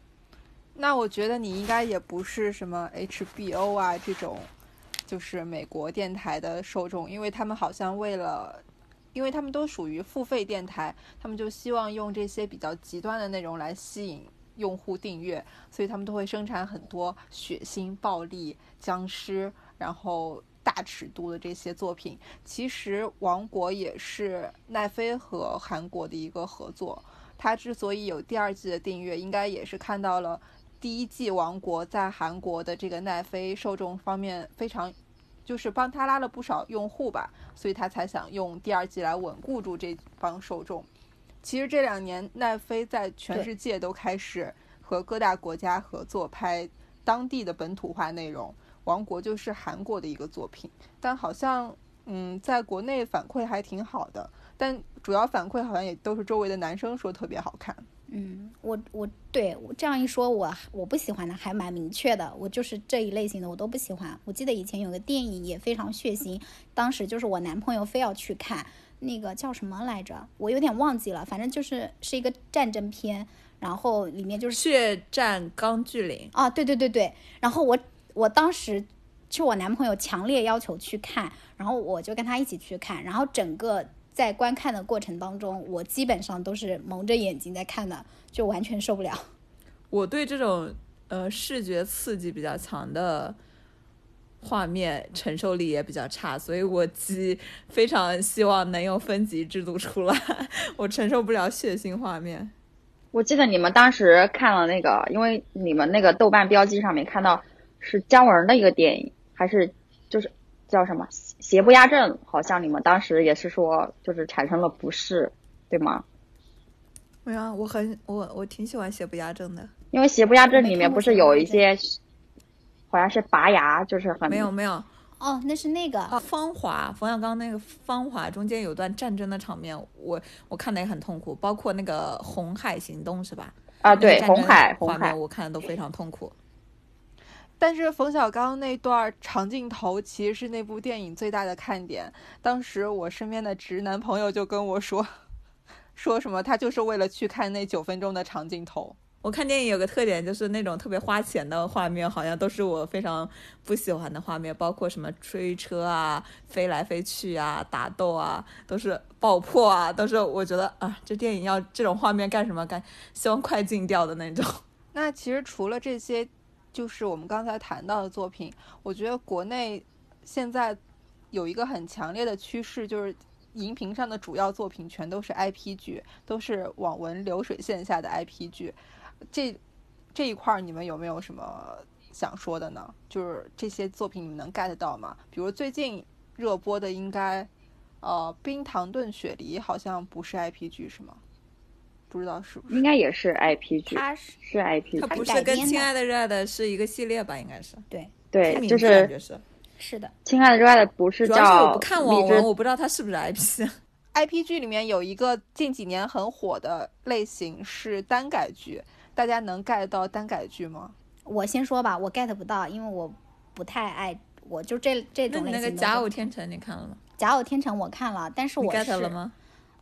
那我觉得你应该也不是什么 HBO 啊这种，就是美国电台的受众，因为他们好像为了，因为他们都属于付费电台，他们就希望用这些比较极端的内容来吸引用户订阅，所以他们都会生产很多血腥、暴力、僵尸，然后大尺度的这些作品。其实《王国》也是奈飞和韩国的一个合作。它之所以有第二季的订阅，应该也是看到了第一季《王国》在韩国的这个奈飞受众方面非常，就是帮他拉了不少用户吧，所以他才想用第二季来稳固住这帮受众。其实这两年奈飞在全世界都开始和各大国家合作拍当地的本土化内容，《王国》就是韩国的一个作品，但好像嗯，在国内反馈还挺好的，但主要反馈好像也都是周围的男生说特别好看。嗯，我我对我这样一说，我我不喜欢的还蛮明确的，我就是这一类型的我都不喜欢。我记得以前有个电影也非常血腥，当时就是我男朋友非要去看，那个叫什么来着？我有点忘记了，反正就是是一个战争片，然后里面就是血战钢锯岭啊，对对对对，然后我我当时是我男朋友强烈要求去看，然后我就跟他一起去看，然后整个。在观看的过程当中，我基本上都是蒙着眼睛在看的，就完全受不了。我对这种呃视觉刺激比较强的画面承受力也比较差，所以我极 非常希望能用分级制度出来，我承受不了血腥画面。我记得你们当时看了那个，因为你们那个豆瓣标记上面看到是姜文的一个电影，还是就是叫什么？邪不压正，好像你们当时也是说，就是产生了不适，对吗？没有，我很我我挺喜欢邪不压正的，因为邪不压正里面不是有一些，好像是拔牙，就是很没有没有哦，那是那个芳华冯小刚那个芳华中间有段战争的场面，我我看的也很痛苦，包括那个红海行动是吧？啊，对，红海红海，我看的都非常痛苦。但是冯小刚那段长镜头其实是那部电影最大的看点。当时我身边的直男朋友就跟我说，说什么他就是为了去看那九分钟的长镜头。我看电影有个特点，就是那种特别花钱的画面，好像都是我非常不喜欢的画面，包括什么追车啊、飞来飞去啊、打斗啊，都是爆破啊，都是我觉得啊，这电影要这种画面干什么？干希望快进掉的那种。那其实除了这些。就是我们刚才谈到的作品，我觉得国内现在有一个很强烈的趋势，就是荧屏上的主要作品全都是 IP 剧，都是网文流水线下的 IP 剧。这这一块儿你们有没有什么想说的呢？就是这些作品你们能 get 到吗？比如最近热播的应该呃冰糖炖雪梨，好像不是 IP 剧是吗？不知道是不是应该也是 IP 剧，它是是 IP，它不是跟《亲爱的热爱的》是一个系列吧？应该是对对，就是是的，《亲爱的热爱的》不是叫我不看网文，我不知道它是不是 IP。IP 剧里面有一个近几年很火的类型是单改剧，大家能 get 到单改剧吗？我先说吧，我 get 不到，因为我不太爱，我就这这种类型的。那个《假偶天成》你看了吗？《假偶天成》我看了，但是我 get 了吗？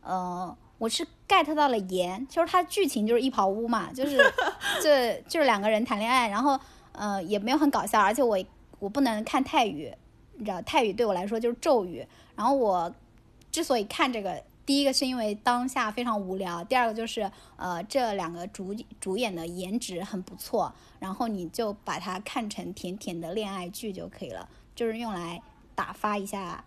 嗯。我是 get 到了盐，就是它剧情就是一跑屋嘛，就是 这就是两个人谈恋爱，然后呃也没有很搞笑，而且我我不能看泰语，你知道泰语对我来说就是咒语。然后我之所以看这个，第一个是因为当下非常无聊，第二个就是呃这两个主主演的颜值很不错，然后你就把它看成甜甜的恋爱剧就可以了，就是用来打发一下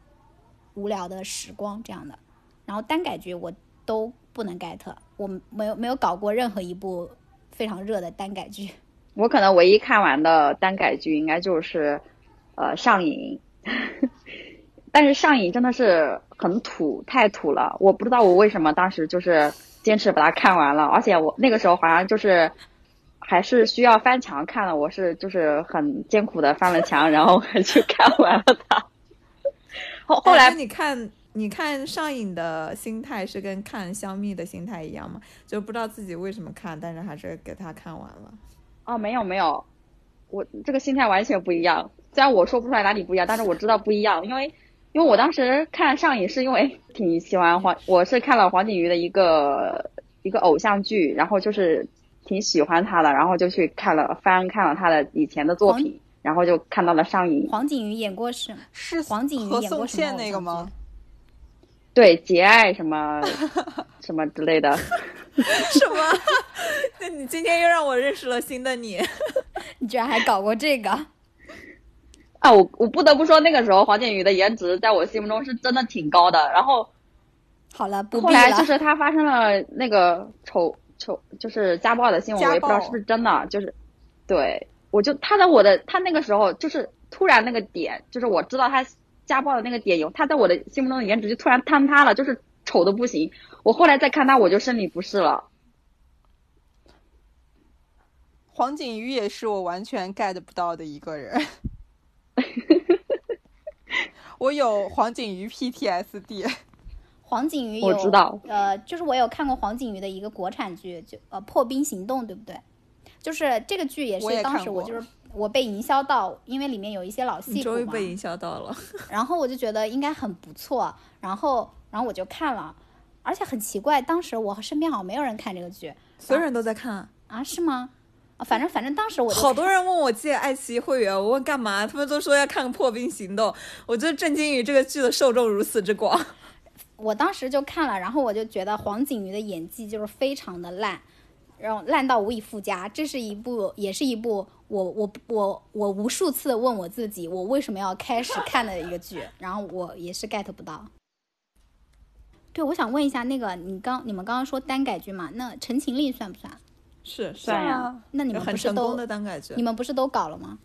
无聊的时光这样的。然后单改剧我。都不能 get，我没有没有搞过任何一部非常热的单改剧。我可能唯一看完的单改剧应该就是呃上瘾，但是上瘾真的是很土，太土了。我不知道我为什么当时就是坚持把它看完了，而且我那个时候好像就是还是需要翻墙看了，我是就是很艰苦的翻了墙，然后还去看完了它。后后来你看。你看上瘾的心态是跟看香蜜的心态一样吗？就不知道自己为什么看，但是还是给他看完了。哦，没有没有，我这个心态完全不一样。虽然我说不出来哪里不一样，但是我知道不一样，因为因为我当时看上瘾是因为挺喜欢黄，我是看了黄景瑜的一个一个偶像剧，然后就是挺喜欢他的，然后就去看了翻看了他的以前的作品，然后就看到了上瘾。黄景瑜演过是是黄景瑜演过什么那个吗？对节爱什么 什么之类的，什么？那你今天又让我认识了新的你，你居然还搞过这个？啊，我我不得不说，那个时候黄景瑜的颜值在我心目中是真的挺高的。然后，好了，不后来就是他发生了那个丑丑，就是家暴的新闻，我也不知道是不是真的，就是。对，我就他在我的他那个时候就是突然那个点，就是我知道他家暴的那个点有他在我的心目中的颜值就突然坍塌了，就是丑的不行。我后来再看他，我就生理不适了。黄景瑜也是我完全 get 不到的一个人，我有黄景瑜 PTSD。黄景瑜有我知道呃，就是我有看过黄景瑜的一个国产剧，就呃《破冰行动》，对不对？就是这个剧也是当时我就是我被营销到，因为里面有一些老戏骨嘛，终于被营销到了。然后我就觉得应该很不错，然后然后我就看了，而且很奇怪，当时我身边好像没有人看这个剧所有人都在看，啊，是吗？啊，反正反正当时我好多人问我借爱奇艺会员，我问干嘛？他们都说要看《破冰行动》，我就震惊于这个剧的受众如此之广。我当时就看了，然后我就觉得黄景瑜的演技就是非常的烂，然后烂到无以复加。这是一部，也是一部我我我我无数次问我自己，我为什么要开始看的一个剧，然后我也是 get 不到。对，我想问一下，那个你刚你们刚刚说单改剧嘛？那《陈情令》算不算？是算呀啊，那你们不是都很成功的单改剧你。们不是都搞了吗？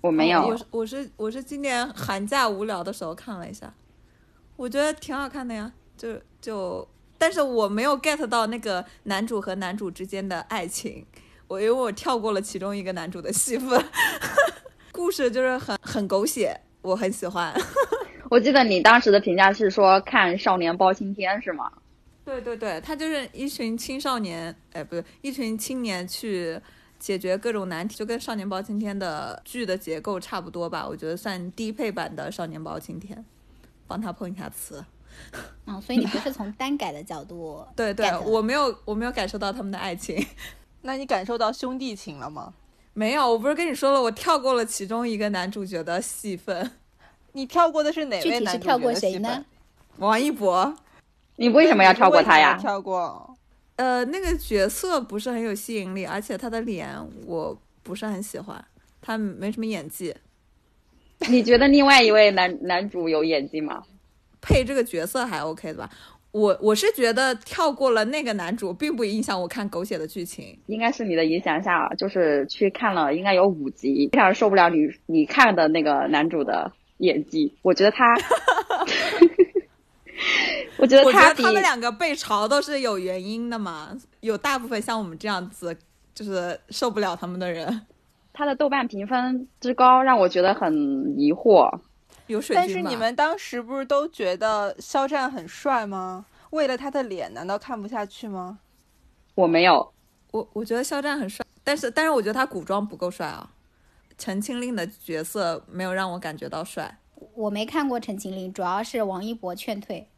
我没有，我是我是我是今年寒假无聊的时候看了一下，我觉得挺好看的呀。就就，但是我没有 get 到那个男主和男主之间的爱情，我因为我跳过了其中一个男主的戏份，故事就是很很狗血，我很喜欢。我记得你当时的评价是说看《少年包青天》是吗？对对对，他就是一群青少年，哎，不对，一群青年去解决各种难题，就跟《少年包青天》的剧的结构差不多吧。我觉得算低配版的《少年包青天》，帮他碰一下瓷。嗯，所以你不是从单改的角度 对对我没有我没有感受到他们的爱情，那你感受到兄弟情了吗？没有。我不是跟你说了，我跳过了其中一个男主角的戏份，你跳过的是哪位男主跳过谁角的戏份呢？？王一博。你为什么要跳过他呀？跳过。呃，那个角色不是很有吸引力，而且他的脸我不是很喜欢，他没什么演技。你觉得另外一位男男主有演技吗？配这个角色还 OK 的吧？我我是觉得跳过了那个男主，并不影响我看狗血的剧情。应该是你的影响下，就是去看了，应该有五集，非常受不了你你看的那个男主的演技。我觉得他，我觉得我觉得他们两个被嘲都是有原因的嘛，有大部分像我们这样子就是受不了他们的人，他的豆瓣评分之高，让我觉得很疑惑。有水军但是你们当时不是都觉得肖战很帅吗？为了他的脸，难道看不下去吗？我没有，我我觉得肖战很帅，但是但是我觉得他古装不够帅啊。陈情令的角色没有让我感觉到帅，我没看过《陈情令》，主要是王一博劝退。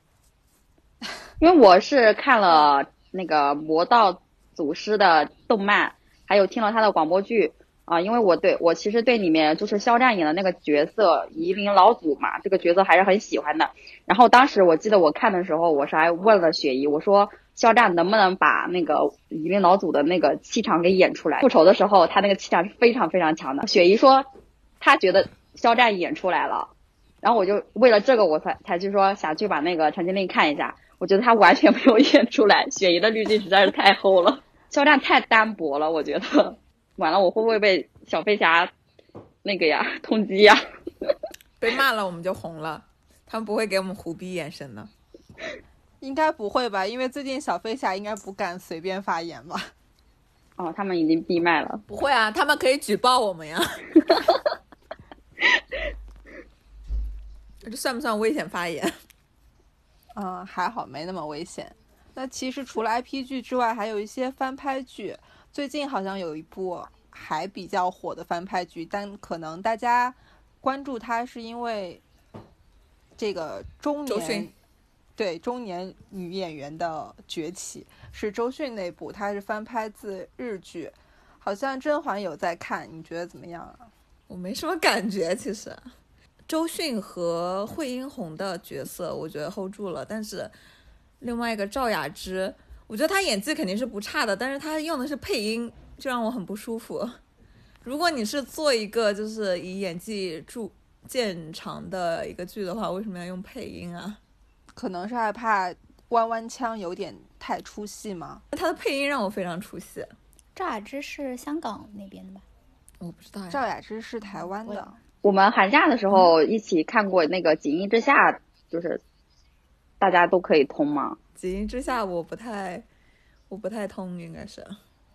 因为我是看了那个《魔道祖师》的动漫，还有听了他的广播剧啊、因为我对我其实对里面就是肖战演的那个角色夷陵老祖嘛，这个角色还是很喜欢的。然后当时我记得我看的时候，我是还问了雪姨，我说肖战能不能把那个夷陵老祖的那个气场给演出来？复仇的时候，他那个气场是非常非常强的。雪姨说，他觉得肖战演出来了，然后我就为了这个我才才去说想去把那个《陈情令》看一下。我觉得他完全没有 演出来，雪姨的滤镜实在是太厚了，肖战太单薄了，我觉得。完了，我会不会被小飞侠那个呀 通缉呀？被骂了我们就红了，他们不会给我们虎逼眼神的。应该不会吧？因为最近小飞侠应该不敢随便发言吧？哦，他们已经闭麦了。不会啊，他们可以举报我们呀。这算不算危险发言？嗯，还好没那么危险。那其实除了 IP 剧之外，还有一些翻拍剧。最近好像有一部还比较火的翻拍剧，但可能大家关注它是因为这个中年对中年女演员的崛起，是周迅那部，它是翻拍自日剧。好像甄嬛有在看，你觉得怎么样啊？我没什么感觉，其实。周迅和惠英红的角色，我觉得 hold 住了，但是另外一个赵雅芝，我觉得他演技肯定是不差的，但是他用的是配音，就让我很不舒服。如果你是做一个就是以演技著见长的一个剧的话，为什么要用配音啊？可能是害怕弯弯腔有点太出戏吗？他的配音让我非常出戏。赵雅芝是香港那边的吧？我不知道呀。赵雅芝是台湾的，我们寒假的时候一起看过那个《锦衣之下》，就是大家都可以通吗？锦衣之下我不太，我不太通，应该是。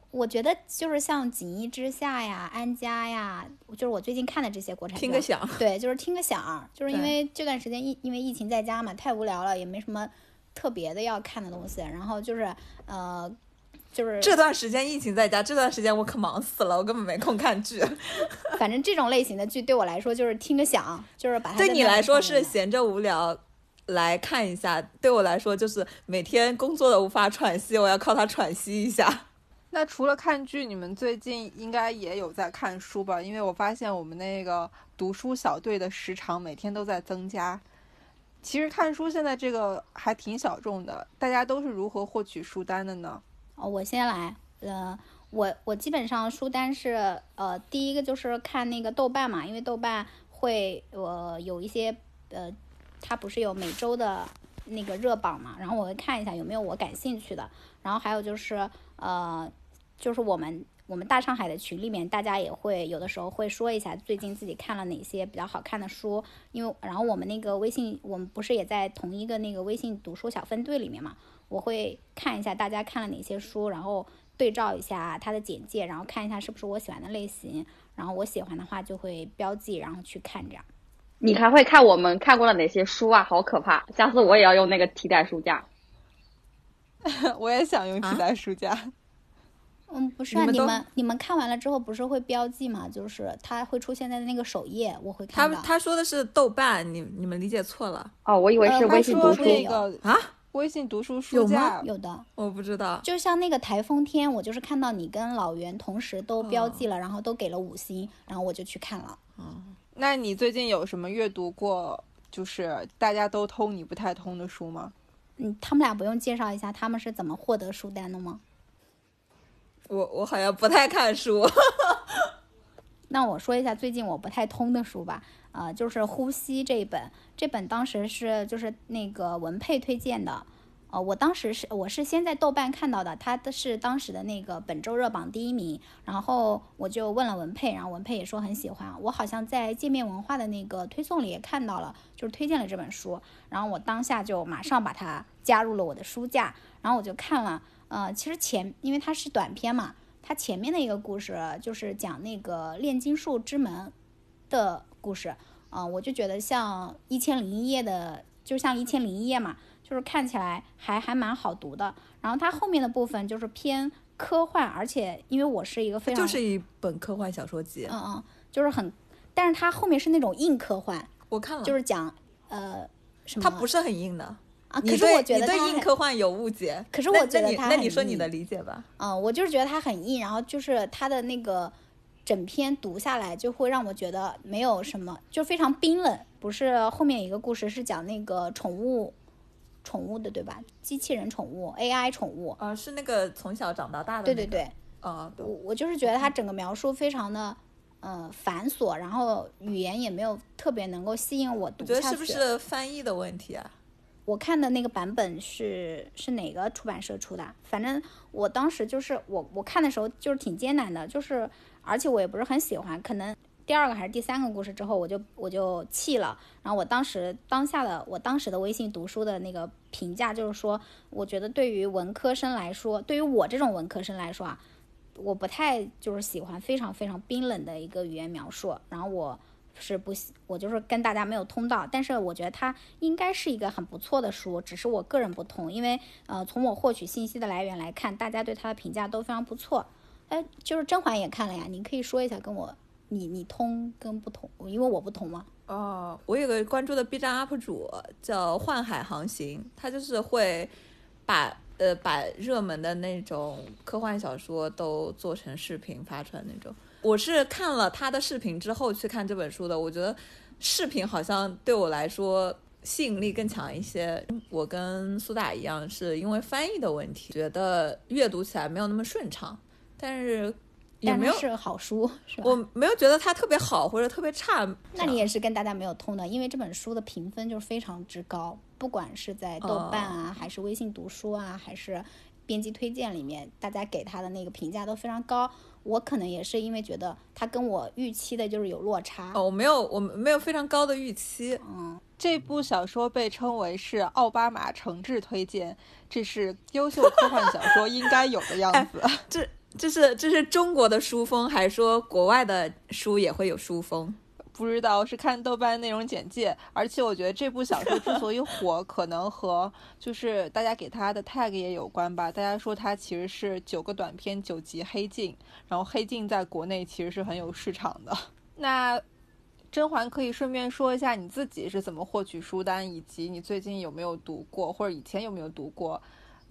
我觉得就是像《锦衣之下》呀、安家呀，就是我最近看的这些国产剧啊，听个响，对，就是听个响，就是因为这段时间疫因为疫情在家嘛，太无聊了，也没什么特别的要看的东西，然后就是呃，就是这段时间疫情在家，这段时间我可忙死了，我根本没空看剧。反正这种类型的剧对我来说就是听个响，就是把它对你来说是闲着无聊来看一下，对我来说就是每天工作的无法喘息，我要靠它喘息一下。那除了看剧，你们最近应该也有在看书吧？因为我发现我们那个读书小队的时长每天都在增加。其实看书现在这个还挺小众的，大家都是如何获取书单的呢？哦，我先来，呃，我我基本上书单是，呃，第一个就是看那个豆瓣嘛，因为豆瓣会呃有一些呃，它不是有每周的那个热榜嘛，然后我会看一下有没有我感兴趣的，然后还有就是呃，就是我们我们大上海的群里面，大家也会有的时候会说一下最近自己看了哪些比较好看的书，因为然后我们那个微信，我们不是也在同一个那个微信读书小分队里面嘛，我会看一下大家看了哪些书，然后对照一下它的简介，然后看一下是不是我喜欢的类型，然后我喜欢的话就会标记，然后去看这样。你还会看我们看过的哪些书啊？好可怕！下次我也要用那个替代书架。我也想用替啊代书架。嗯，不是啊，你们你们你们看完了之后不是会标记吗？就是它会出现在那个首页，我会看到。他说的是豆瓣，你你们理解错了哦，我以为是微信读书。那个啊？微信读书书架，有的，我不知道。就像那个台风天，我就是看到你跟老袁同时都标记了，然后都给了五星，然后我就去看了。那你最近有什么阅读过就是大家都通你不太通的书吗？嗯，他们俩不用介绍一下他们是怎么获得书单的吗？我我好像不太看书。那我说一下最近我不太通的书吧，呃，就是《呼吸》这一本，这本当时是就是那个文佩推荐的，呃，我当时是我是先在豆瓣看到的，它的是当时的那个本周热榜第一名，然后我就问了文佩，然后文佩也说很喜欢，我好像在界面文化的那个推送里也看到了，就是推荐了这本书，然后我当下就马上把它加入了我的书架，然后我就看了，呃，其实前因为它是短篇嘛。它前面的一个故事就是讲那个炼金术之门的故事，啊、我就觉得像《一千零一夜》的，就像《一千零一夜》嘛，就是看起来还还蛮好读的。然后它后面的部分就是偏科幻，而且因为我是一个非常就是一本科幻小说集，嗯嗯，就是很，但是它后面是那种硬科幻，我看了，就是讲呃什么它不是很硬的。啊，可是我觉你对硬科幻有误解。可是我觉得它那你说你的理解吧。嗯，我就是觉得它很硬，然后就是它的那个整篇读下来，就会让我觉得没有什么，就非常冰冷。不是后面一个故事是讲那个宠物，宠物的对吧？机器人宠物，AI 宠物。呃，是那个从小长到大的、对对对，，啊，对我我就是觉得它整个描述非常的。呃，繁琐，然后语言也没有特别能够吸引我读我觉得下去。是不是翻译的问题啊？我看的那个版本是是哪个出版社出的？反正我当时就是我我看的时候就是挺艰难的，就是而且我也不是很喜欢，可能第二个还是第三个故事之后我就我就弃了。然后我当时当下的我当时的微信读书的那个评价就是说，我觉得对于文科生来说，对于我这种文科生来说啊，我不太就是喜欢非常非常冰冷的一个语言描述，然后我。是不喜，我就是跟大家没有通道，但是我觉得它应该是一个很不错的书，只是我个人不通，因为呃，从我获取信息的来源来看，大家对它的评价都非常不错。哎，就是甄嬛也看了呀，你可以说一下跟我你你通跟不通，因为我不通嘛。哦，我有个关注的 B 站 UP 主叫幻海航行，他就是会把呃把热门的那种科幻小说都做成视频发出来那种。我是看了他的视频之后去看这本书的，我觉得视频好像对我来说吸引力更强一些。我跟苏打一样，是因为翻译的问题，觉得阅读起来没有那么顺畅，但是也没有但是好书，是吧？我没有觉得它特别好或者特别差。那你也是跟大家没有通的，因为这本书的评分就是非常之高，不管是在豆瓣啊，还是微信读书啊，还是编辑推荐里面，大家给它的那个评价都非常高。我可能也是因为觉得它跟我预期的就是有落差。哦，我没有，我没有非常高的预期。嗯，这部小说被称为是奥巴马诚挚推荐，这是优秀科幻小说应该有的样子。这这是这是中国的书风，还是说国外的书也会有书风？不知道是看豆瓣内容简介，而且我觉得这部小说之所以火，可能和就是大家给它的 tag 也有关吧。大家说它其实是九个短篇九集黑镜，然后黑镜在国内其实是很有市场的。那甄嬛可以顺便说一下你自己是怎么获取书单，以及你最近有没有读过，或者以前有没有读过？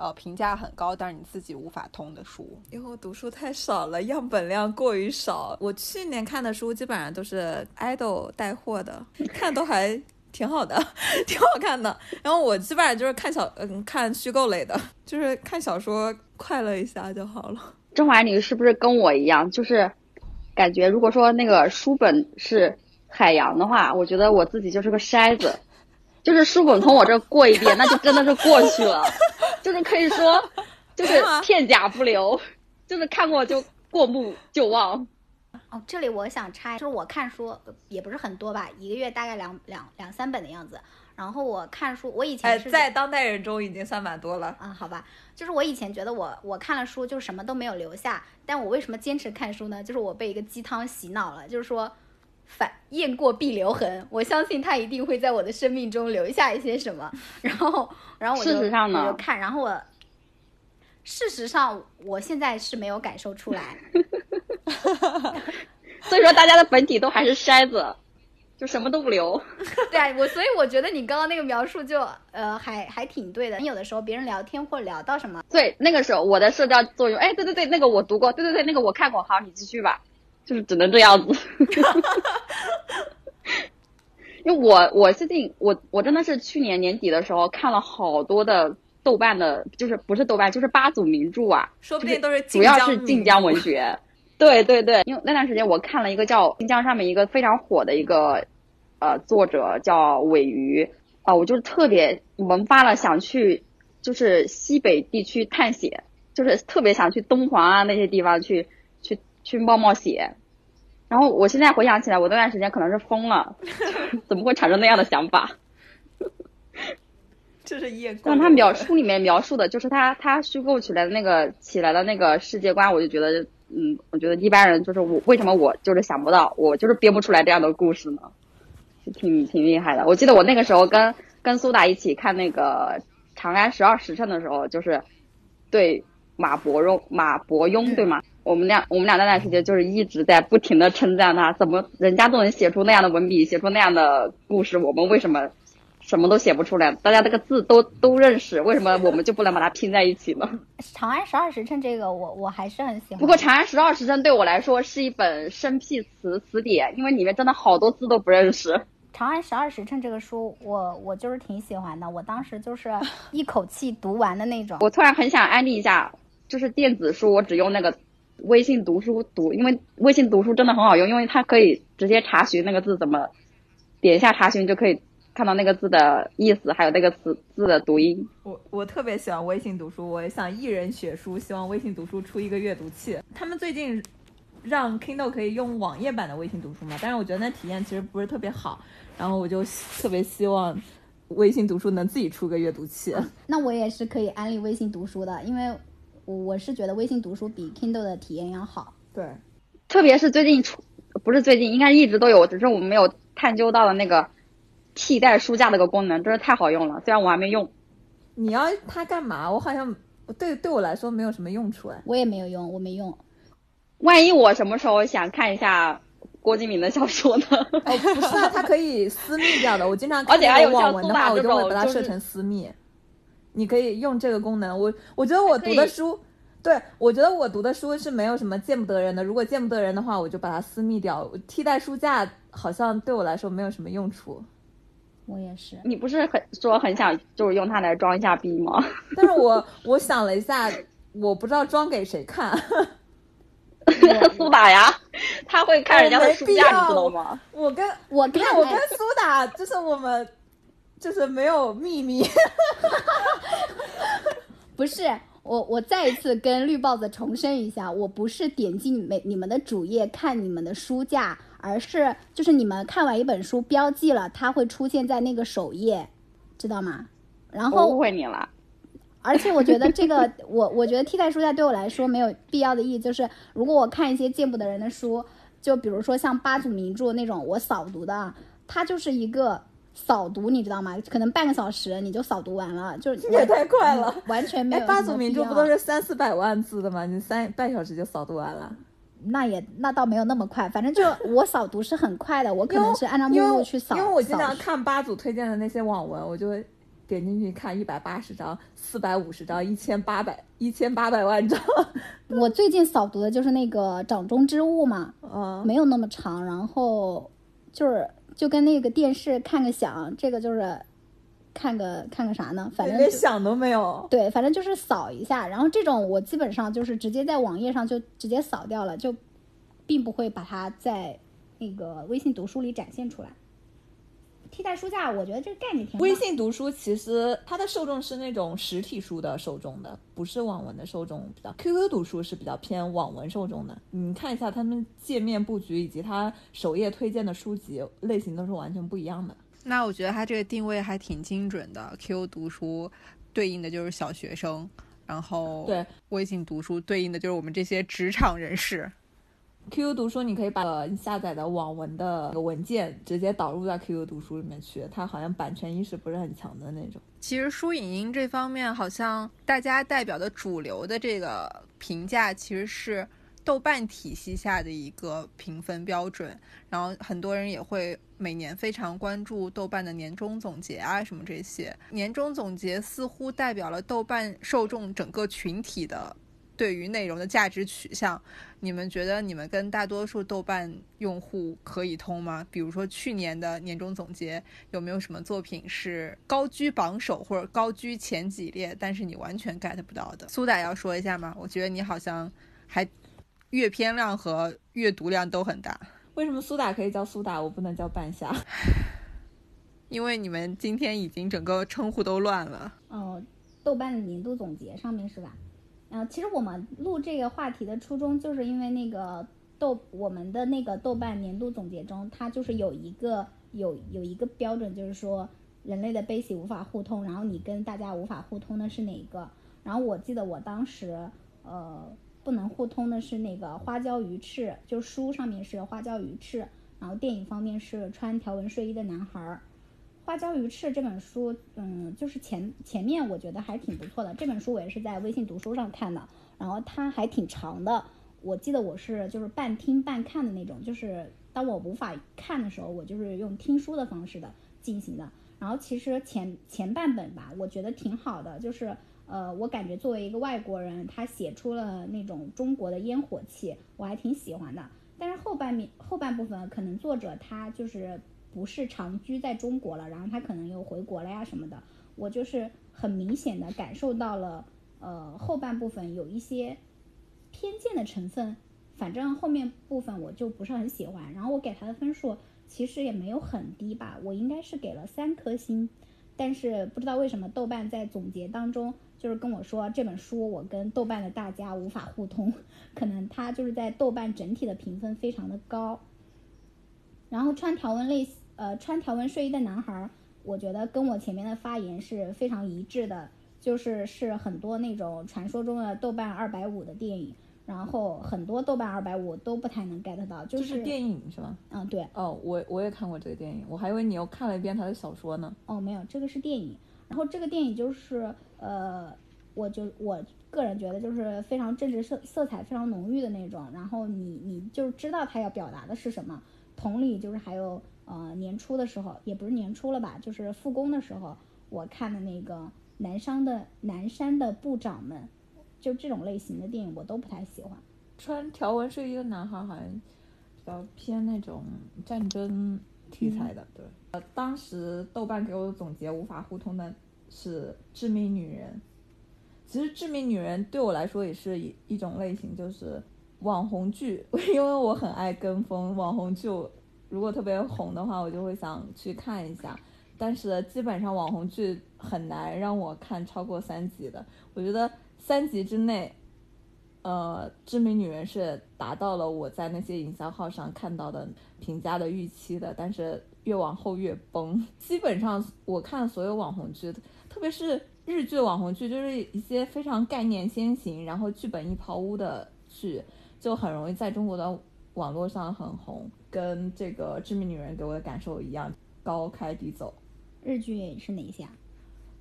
呃，评价很高，但是你自己无法通的书，因为我读书太少了，样本量过于少。我去年看的书基本上都是 idol 带货的，看都还挺好的，挺好看的。然后我基本上就是看小，嗯，看虚构类的，就是看小说快乐一下就好了。甄嬛，你是不是跟我一样，就是感觉如果说那个书本是海洋的话，我觉得我自己就是个筛子。就是书本从我这过一遍，那就真的是过去了，就是可以说，就是片甲不留，就是看过就过目就忘。哦，这里我想插，就是我看书也不是很多吧，一个月大概两两两三本的样子。然后我看书，我以前是在当代人中已经算蛮多了。啊，好吧，就是我以前觉得我我看了书就什么都没有留下，但我为什么坚持看书呢？就是我被一个鸡汤洗脑了，就是说。反雁过必留痕，我相信他一定会在我的生命中留下一些什么。然后，然后我就我就看，然后我事实上我现在是没有感受出来。所以说，大家的本体都还是筛子，就什么都不留。对啊，我所以我觉得你刚刚那个描述就呃还还挺对的。你有的时候别人聊天或者聊到什么，对那个时候我的社交作用，哎，对对对，那个我读过，对对对，那个我看过。好，你继续吧。就是只能这样子，因为我我最近我我真的是去年年底的时候看了好多的豆瓣的，就是不是豆瓣就是八组名著啊，说不定都是主要是晋江文学，对对对，因为那段时间我看了一个叫晋江上面一个非常火的一个呃作者叫尾鱼。啊，我就是特别萌发了想去就是西北地区探险，就是特别想去敦煌啊那些地方去。去冒冒险，然后我现在回想起来，我那段时间可能是疯了，怎么会产生那样的想法？这是夜。但他描述里面描述的就是他他虚构起来的那个起来的那个世界观，我就觉得，嗯，我觉得一般人就是我为什么我就是想不到，我就是编不出来这样的故事呢？挺挺厉害的。我记得我那个时候跟跟苏打一起看那个《长安十二时辰》的时候，就是对马伯庸马伯庸对吗？我们俩，我们俩那段时间就是一直在不停的称赞他，怎么人家都能写出那样的文笔，写出那样的故事，我们为什么什么都写不出来？大家这个字都都认识，为什么我们就不能把它拼在一起呢？长安十二时辰这个，我我还是很喜欢。不过长安十二时辰对我来说是一本生僻词词典，因为里面真的好多字都不认识。长安十二时辰这个书，我我就是挺喜欢的，我当时就是一口气读完的那种。我突然很想安利一下，就是电子书，我只用那个。微信读书读，因为微信读书真的很好用，因为它可以直接查询那个字怎么，点一下查询就可以看到那个字的意思，还有那个词字的读音。我我特别喜欢微信读书，我也想一人写书，希望微信读书出一个阅读器。他们最近让 Kindle 可以用网页版的微信读书嘛，但是我觉得那体验其实不是特别好，然后我就特别希望微信读书能自己出个阅读器。那我也是可以安利微信读书的，因为。我我是觉得微信读书比 Kindle 的体验要好，对，特别是最近出，不是最近，应该一直都有，只是我们没有探究到的那个替代书架那个功能，真是太好用了。虽然我还没用，你要它干嘛？我好像对对我来说没有什么用处哎，我也没有用，我没用。万一我什么时候想看一下郭敬明的小说呢？哦，不是啊，它可以私密掉的。我经常而且还有网文的话，我就会把它设成私密。你可以用这个功能，我我觉得我读的书，对我觉得我读的书是没有什么见不得人的。如果见不得人的话，我就把它私密掉，替代书架好像对我来说没有什么用处。我也是，你不是很说很想就是用它来装一下逼吗？但是我我想了一下，我不知道装给谁看。苏打呀，他会看人家的书架，你知道吗？我跟我看我跟苏打就是我们。就是没有秘密，不是我我再一次跟绿豹子重申一下，我不是点击你们你们的主页看你们的书架，而是就是你们看完一本书标记了，它会出现在那个首页，知道吗？然后误会你了。而且我觉得这个，我我觉得替代书架对我来说没有必要的意义，就是如果我看一些见不得人的书，就比如说像八组名著那种我扫读的啊，它就是一个扫读，你知道吗？可能半个小时你就扫读完了，就也太快了。完全没哎，有。八组名著不都？是三四百万字的吗？你三半小时就扫读完了。那也那倒没有那么快，反正就 我扫读是很快的，我可能是按照目录去扫。因为我经常看八组推荐的那些网文，我就会点进去看一百八十章、四百五十章、一千八百一千八百万章。我最近扫读的就是那个《掌中之物》嘛，嗯，没有那么长，然后就是就跟那个电视看个响，这个就是看个看个啥呢？反正连响都没有。对，反正就是扫一下，然后这种我基本上就是直接在网页上就直接扫掉了，就并不会把它在那个微信读书里展现出来。替代书架，我觉得这个概念挺好。微信读书其实它的受众是那种实体书的受众的，不是网文的受众比较。QQ 读书是比较偏网文受众的。你看一下他们界面布局以及它首页推荐的书籍类型都是完全不一样的。那我觉得它这个定位还挺精准的。Q 读书对应的就是小学生，然后对微信读书对应的就是我们这些职场人士。QQ 读书，你可以把你下载的网文的文件直接导入到 QQ 读书里面去，它好像版权意识不是很强的那种。其实书影音这方面，好像大家代表的主流的这个评价，其实是豆瓣体系下的一个评分标准。然后很多人也会每年非常关注豆瓣的年终总结啊什么这些。年终总结似乎代表了豆瓣受众整个群体的对于内容的价值取向。你们觉得你们跟大多数豆瓣用户可以通吗？比如说去年的年终总结，有没有什么作品是高居榜首或者高居前几列，但是你完全 get 不到的？苏打要说一下吗？我觉得你好像还阅片量和阅读量都很大，为什么苏打可以叫苏打，我不能叫半夏？因为你们今天已经整个称呼都乱了。哦，豆瓣的年度总结上面是吧？呃，其实我们录这个话题的初衷，就是因为那个豆我们的那个豆瓣年度总结中，它就是有一个有有一个标准，就是说人类的悲喜无法互通，然后你跟大家无法互通的是哪一个？然后我记得我当时呃不能互通的是那个花椒鱼翅，就书上面是花椒鱼翅，然后电影方面是穿条纹睡衣的男孩儿。花椒鱼翅这本书，嗯，就是前前面我觉得还挺不错的。这本书我也是在微信读书上看的，然后它还挺长的。我记得我是就是半听半看的那种，就是当我无法看的时候，我就是用听书的方式的进行的。然后其实前前半本吧，我觉得挺好的，就是呃，我感觉作为一个外国人，他写出了那种中国的烟火气，我还挺喜欢的。但是后半面后半部分，可能作者他就是不是长居在中国了，然后他可能又回国了呀什么的，我就是很明显的感受到了，呃，后半部分有一些偏见的成分，反正后面部分我就不是很喜欢。然后我给他的分数其实也没有很低吧，我应该是给了三颗星，但是不知道为什么豆瓣在总结当中就是跟我说这本书我跟豆瓣的大家无法互通，可能他就是在豆瓣整体的评分非常的高。然后穿条纹类呃穿条纹睡衣的男孩儿，我觉得跟我前面的发言是非常一致的，就是是很多那种传说中的豆瓣二百五的电影，然后很多豆瓣二百五都不太能 get 到，就就是是电影是吗？嗯对哦，我我也看过这个电影，我还以为你又看了一遍他的小说呢。哦没有这个是电影，然后这个电影就是呃我就我个人觉得就是非常政治色色彩非常浓郁的那种，然后你你就知道他要表达的是什么。同理，就是还有呃年初的时候，也不是年初了吧，就是复工的时候，我看的那个南山的南山的部长们，就这种类型的电影我都不太喜欢。穿条纹睡衣的男孩好像比较偏那种战争题材的，对。呃，当时豆瓣给我的总结无法互通的是《致命女人》。其实《致命女人》对我来说也是一一种类型，就是网红剧，因为我很爱跟风网红剧，如果特别红的话，我就会想去看一下。但是基本上网红剧很难让我看超过三集的。我觉得三集之内，呃，《知名女人》是达到了我在那些营销号上看到的评价的预期的，但是越往后越崩。基本上我看所有网红剧，特别是日剧网红剧，就是一些非常概念先行，然后剧本一抛污的剧，就很容易在中国的网络上很红。跟这个《致命女人》给我的感受一样，高开低走。日剧是哪些啊？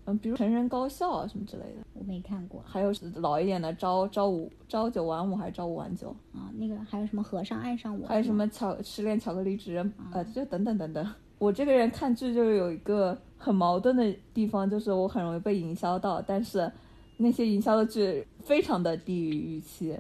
嗯，比如《成人高校》啊什么之类的，我没看过。还有老一点的《朝朝五朝九晚五》还是《朝五晚九》啊？那个还有什么《和尚爱上我》？还有什么《巧失恋巧克力职人》？呃，就等等等等。我这个人看剧就是有一个很矛盾的地方，就是我很容易被营销到，但是那些营销的剧非常的低于预期。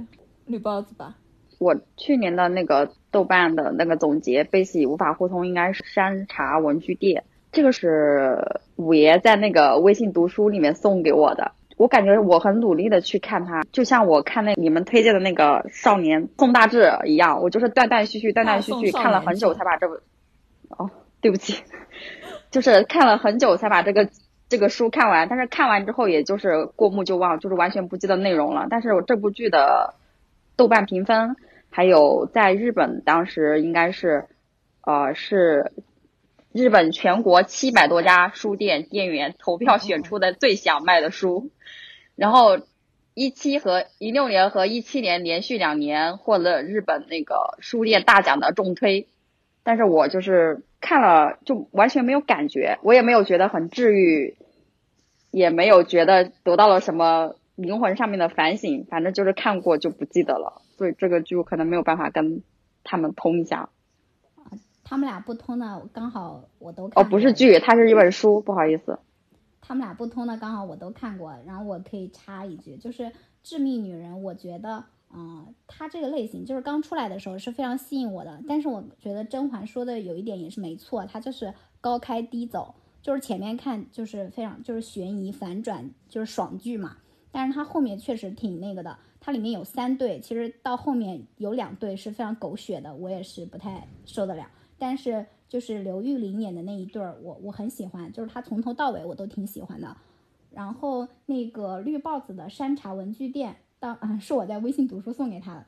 绿包子吧。我去年的那个豆瓣的那个总结，悲喜无法互通，应该是山茶文具店。这个是五爷在那个微信读书里面送给我的。我感觉我很努力的去看它，就像我看那你们推荐的那个少年宋大志一样，我就是断断续续、断断续续看了很久才把这本。哦，对不起，就是看了很久才把这个这个书看完，但是看完之后也就是过目就忘，就是完全不记得内容了。但是我这部剧的豆瓣评分。还有在日本，当时应该是，呃，是日本全国七百多家书店店员投票选出的最想卖的书，然后一七和一六年和一七年连续两年获得日本那个书店大奖的重推，但是我就是看了就完全没有感觉，我也没有觉得很治愈，也没有觉得得到了什么灵魂上面的反省，反正就是看过就不记得了。所以这个剧我可能没有办法跟他们通一下。啊，他们俩不通的刚好我都看。哦，不是剧，它是一本书，不好意思。他们俩不通的刚好我都看过，然后我可以插一句，就是《致命女人》，我觉得，嗯，它这个类型就是刚出来的时候是非常吸引我的，但是我觉得甄嬛说的有一点也是没错，它就是高开低走，就是前面看就是非常就是悬疑反转就是爽剧嘛，但是它后面确实挺那个的。它里面有三对，其实到后面有两对是非常狗血的，我也是不太受得了。但是就是刘玉玲演的那一对儿，我我很喜欢，就是她从头到尾我都挺喜欢的。然后那个绿帽子的山茶文具店，当啊是我在微信读书送给他的。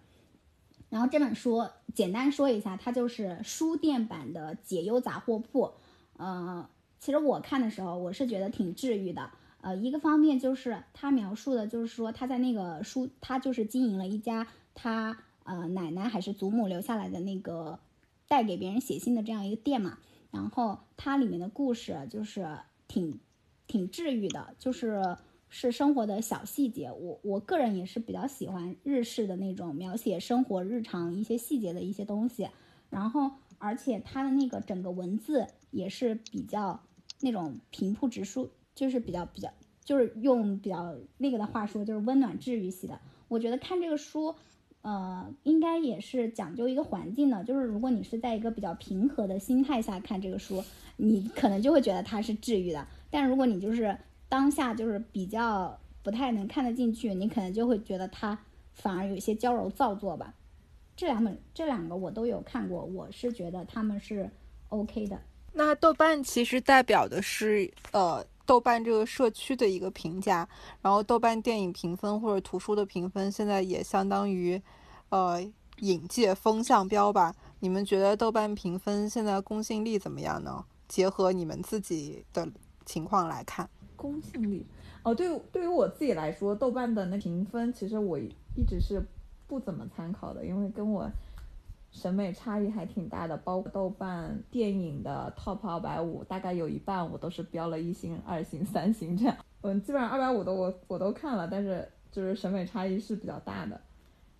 然后这本书简单说一下，它就是书店版的解忧杂货铺。呃，其实我看的时候，我是觉得挺治愈的。呃，一个方面就是他描述的，就是说他在那个书，他就是经营了一家他呃奶奶还是祖母留下来的那个带给别人写信的这样一个店嘛。然后它里面的故事就是挺挺治愈的，就是是生活的小细节。我我个人也是比较喜欢日式的那种描写生活日常一些细节的一些东西。然后而且它的那个整个文字也是比较那种平铺直述。就是比较比较，就是用比较那个的话说，就是温暖治愈系的。我觉得看这个书，呃，应该也是讲究一个环境的。就是如果你是在一个比较平和的心态下看这个书，你可能就会觉得它是治愈的。但如果你就是当下就是比较不太能看得进去，你可能就会觉得它反而有一些娇柔造作吧。这两本这两个我都有看过，我是觉得他们是 OK 的。那豆瓣其实代表的是呃。豆瓣这个社区的一个评价，然后豆瓣电影评分或者图书的评分，现在也相当于，呃，影界风向标吧。你们觉得豆瓣评分现在公信力怎么样呢？结合你们自己的情况来看，公信力哦，对，对于我自己来说，豆瓣的那评分其实我一直是不怎么参考的，因为跟我。审美差异还挺大的，包括豆瓣电影的 Top 二百五，大概有一半我都是标了一星、二星、三星这样。嗯，基本上二百五的我我都看了，但是就是审美差异是比较大的。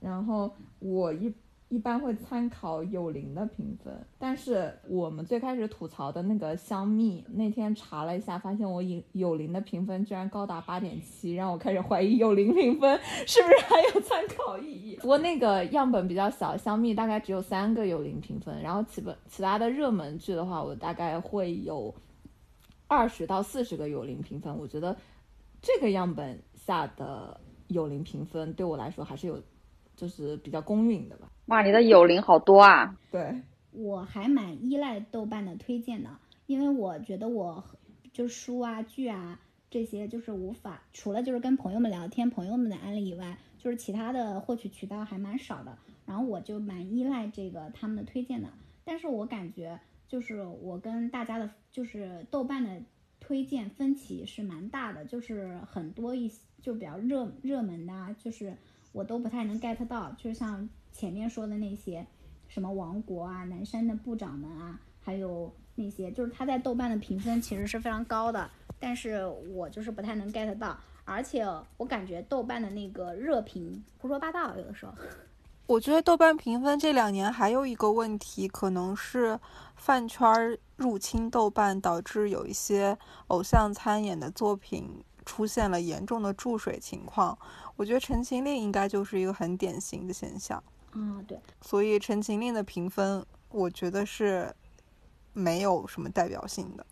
然后我一。一般会参考有灵的评分，但是我们最开始吐槽的那个香蜜，那天查了一下，发现我有有灵的评分居然高达八点七，让我开始怀疑有灵评分是不是还有参考意义。不过那个样本比较小，香蜜大概只有三个有灵评分，然后其本其他的热门剧的话，我大概会有二十到四十个有灵评分。我觉得这个样本下的有灵评分对我来说还是有。就是比较公允的吧。哇，你的友邻好多啊！对，我还蛮依赖豆瓣的推荐的，因为我觉得我就书啊、剧啊这些就是无法，除了就是跟朋友们聊天、朋友们的案例以外，就是其他的获取渠道还蛮少的。然后我就蛮依赖这个他们的推荐的。但是我感觉就是我跟大家的，就是豆瓣的推荐分歧是蛮大的，就是很多一就比较热热门的，就是我都不太能 get 到。就像前面说的那些什么王国啊、南山的部长们啊，还有那些，就是他在豆瓣的评分其实是非常高的。但是我就是不太能 get 到，而且我感觉豆瓣的那个热评胡说八道，有的时候。我觉得豆瓣评分这两年还有一个问题，可能是饭圈入侵豆瓣，导致有一些偶像参演的作品出现了严重的注水情况。我觉得《陈情令》应该就是一个很典型的现象。嗯，对。所以《陈情令》的评分，我觉得是没有什么代表性的。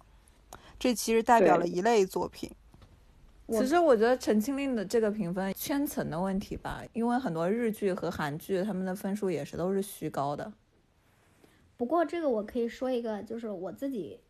这其实代表了一类作品。其实我觉得《陈情令》的这个评分圈层的问题吧，因为很多日剧和韩剧他们的分数也是都是虚高的。不过这个我可以说一个，就是我自己